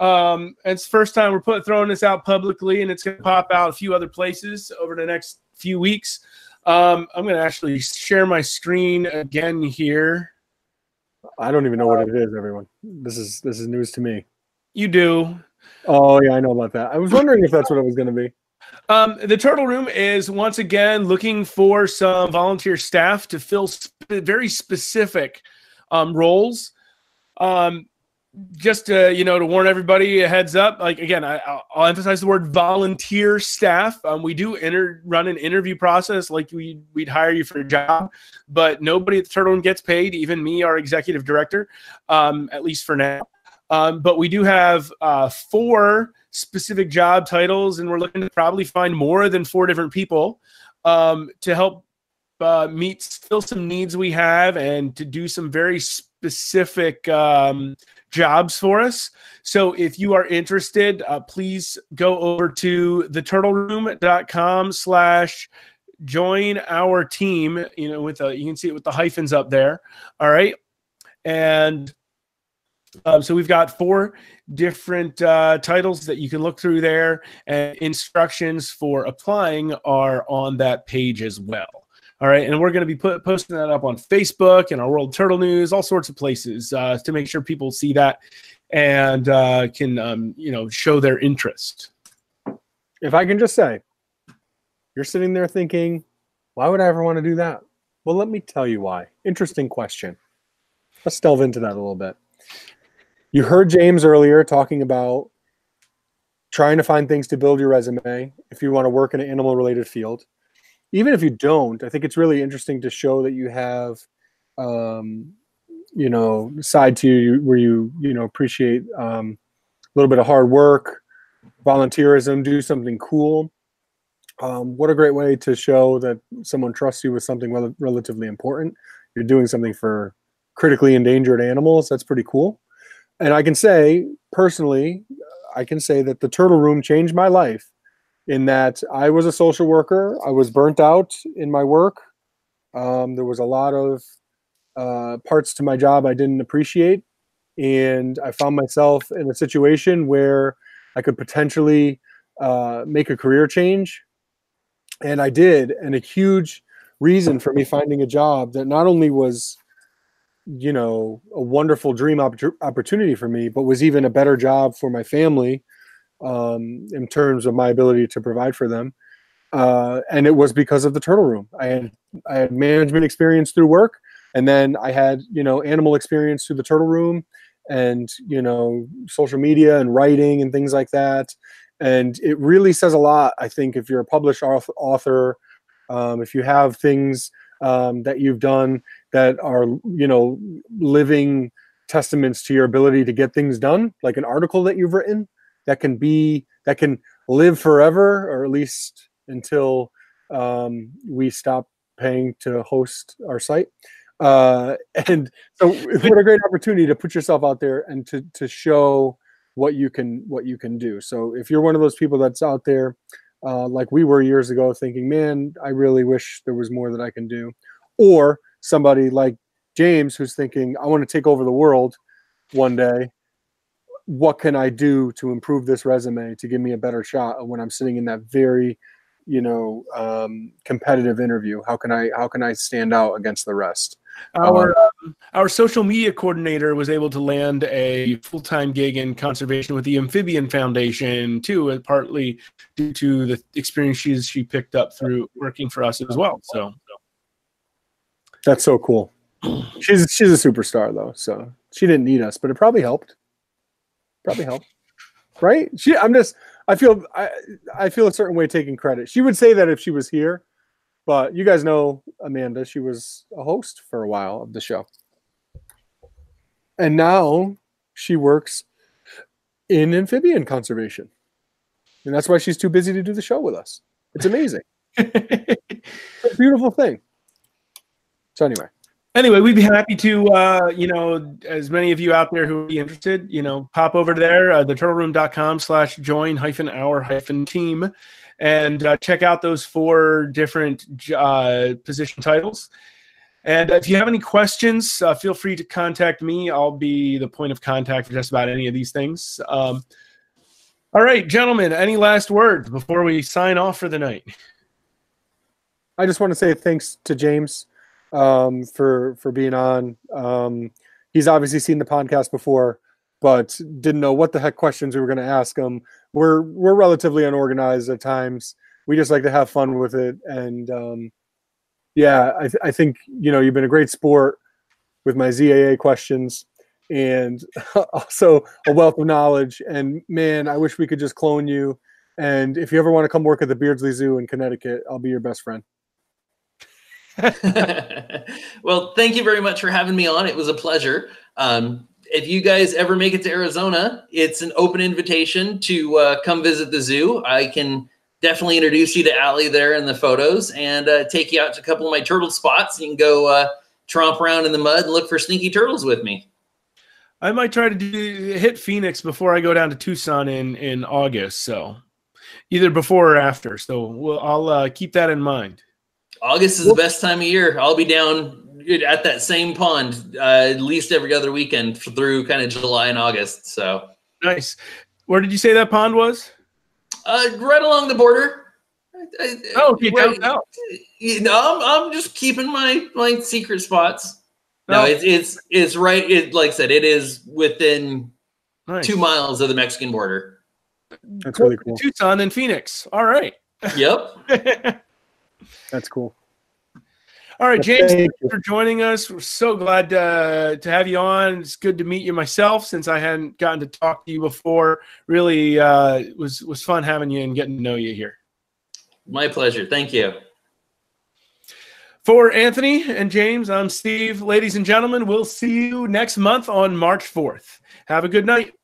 Um, it's the first time we're put throwing this out publicly, and it's going to pop out a few other places over the next few weeks. Um, I'm going to actually share my screen again here. I don't even know what it is, everyone. This is this is news to me. You do. Oh yeah, I know about that. I was wondering if that's what it was going to be. Um, the Turtle Room is once again looking for some volunteer staff to fill sp- very specific um, roles. Um, just to you know to warn everybody a heads up like again I, will emphasize the word volunteer staff. Um, we do enter, run an interview process like we, we'd hire you for a job but nobody at the turtle gets paid. Even me our executive director um, at least for now. Um, but we do have uh, four specific job titles, and we're looking to probably find more than four different people um, to help uh, meet fill some needs we have and to do some very specific um, jobs for us. So if you are interested, uh, please go over to theturtleroom.com slash join our team, you know, with a, you can see it with the hyphens up there. All right. And um, so we've got four different uh, titles that you can look through there, and instructions for applying are on that page as well. All right, and we're going to be put, posting that up on Facebook and our World Turtle News, all sorts of places uh, to make sure people see that and uh, can um, you know show their interest. If I can just say, you're sitting there thinking, why would I ever want to do that? Well, let me tell you why. Interesting question. Let's delve into that a little bit. You heard James earlier talking about trying to find things to build your resume if you want to work in an animal related field. Even if you don't, I think it's really interesting to show that you have, um, you know, side to you where you, you know, appreciate um, a little bit of hard work, volunteerism, do something cool. Um, what a great way to show that someone trusts you with something rel- relatively important. You're doing something for critically endangered animals. That's pretty cool and I can say personally, I can say that the turtle room changed my life in that I was a social worker. I was burnt out in my work. Um, there was a lot of uh, parts to my job I didn't appreciate. And I found myself in a situation where I could potentially uh, make a career change. And I did. And a huge reason for me finding a job that not only was you know a wonderful dream opportunity for me but was even a better job for my family um, in terms of my ability to provide for them uh, and it was because of the turtle room i had i had management experience through work And then I had, you know, animal experience through the turtle room and, you know, social media and writing and things like that. And it really says a lot, I think, if you're a published author, um, if you have things um, that you've done that are, you know, living testaments to your ability to get things done, like an article that you've written that can be, that can live forever, or at least until um, we stop paying to host our site. Uh, and so, what a great opportunity to put yourself out there and to to show what you can what you can do. So, if you're one of those people that's out there, uh, like we were years ago, thinking, "Man, I really wish there was more that I can do," or somebody like James who's thinking, "I want to take over the world one day." What can I do to improve this resume to give me a better shot when I'm sitting in that very you know um, competitive interview? How can i how can i stand out against the rest? Our um, our social media coordinator was able to land a full-time gig in conservation with the amphibian foundation too uh, partly due to the experiences she picked up through working for us as well so. That's so cool. She's she's a superstar though so she didn't need us but it probably helped probably helped right she i'm just I feel I I feel a certain way taking credit. She would say that if she was here, but you guys know Amanda. She was a host for a while of the show, and now she works in amphibian conservation, and that's why she's too busy to do the show with us. It's amazing. it's a beautiful thing. So anyway, anyway, we'd be happy to, uh, you know, as many of you out there who would be interested, you know, pop over there, uh, theturtleroom.com slash join hyphen our hyphen team and uh, check out those four different uh, position titles. And if you have any questions, uh, feel free to contact me. I'll be the point of contact for just about any of these things. Um, all right, gentlemen, any last words before we sign off for the night? I just want to say thanks to James um, for for being on. Um, he's obviously seen the podcast before, but didn't know what the heck questions we were going to ask him. We're we're relatively unorganized at times. We just like to have fun with it, and um, yeah, I, th- I think you know you've been a great sport with my ZAA questions and also a wealth of knowledge. And man, I wish we could just clone you. And if you ever want to come work at the Beardsley Zoo in Connecticut, I'll be your best friend. well, thank you very much for having me on. It was a pleasure. Um, if you guys ever make it to Arizona, it's an open invitation to uh, come visit the zoo. I can definitely introduce you to Allie there in the photos and uh, take you out to a couple of my turtle spots. You can go uh, tromp around in the mud and look for sneaky turtles with me. I might try to do, hit Phoenix before I go down to Tucson in in August. So either before or after. So we'll, I'll uh, keep that in mind. August is the best time of year. I'll be down at that same pond uh, at least every other weekend through kind of July and August. So nice. Where did you say that pond was? Uh, right along the border. Oh, okay, right, You know, I'm, I'm just keeping my my secret spots. No, oh. it's it's it's right. It like I said, it is within nice. two miles of the Mexican border. That's really cool. Tucson and Phoenix. All right. Yep. That's cool. All right, James, thank you for joining us. We're so glad to, to have you on. It's good to meet you myself since I hadn't gotten to talk to you before. Really uh, was was fun having you and getting to know you here. My pleasure. Thank you. For Anthony and James, I'm Steve. Ladies and gentlemen, we'll see you next month on March 4th. Have a good night.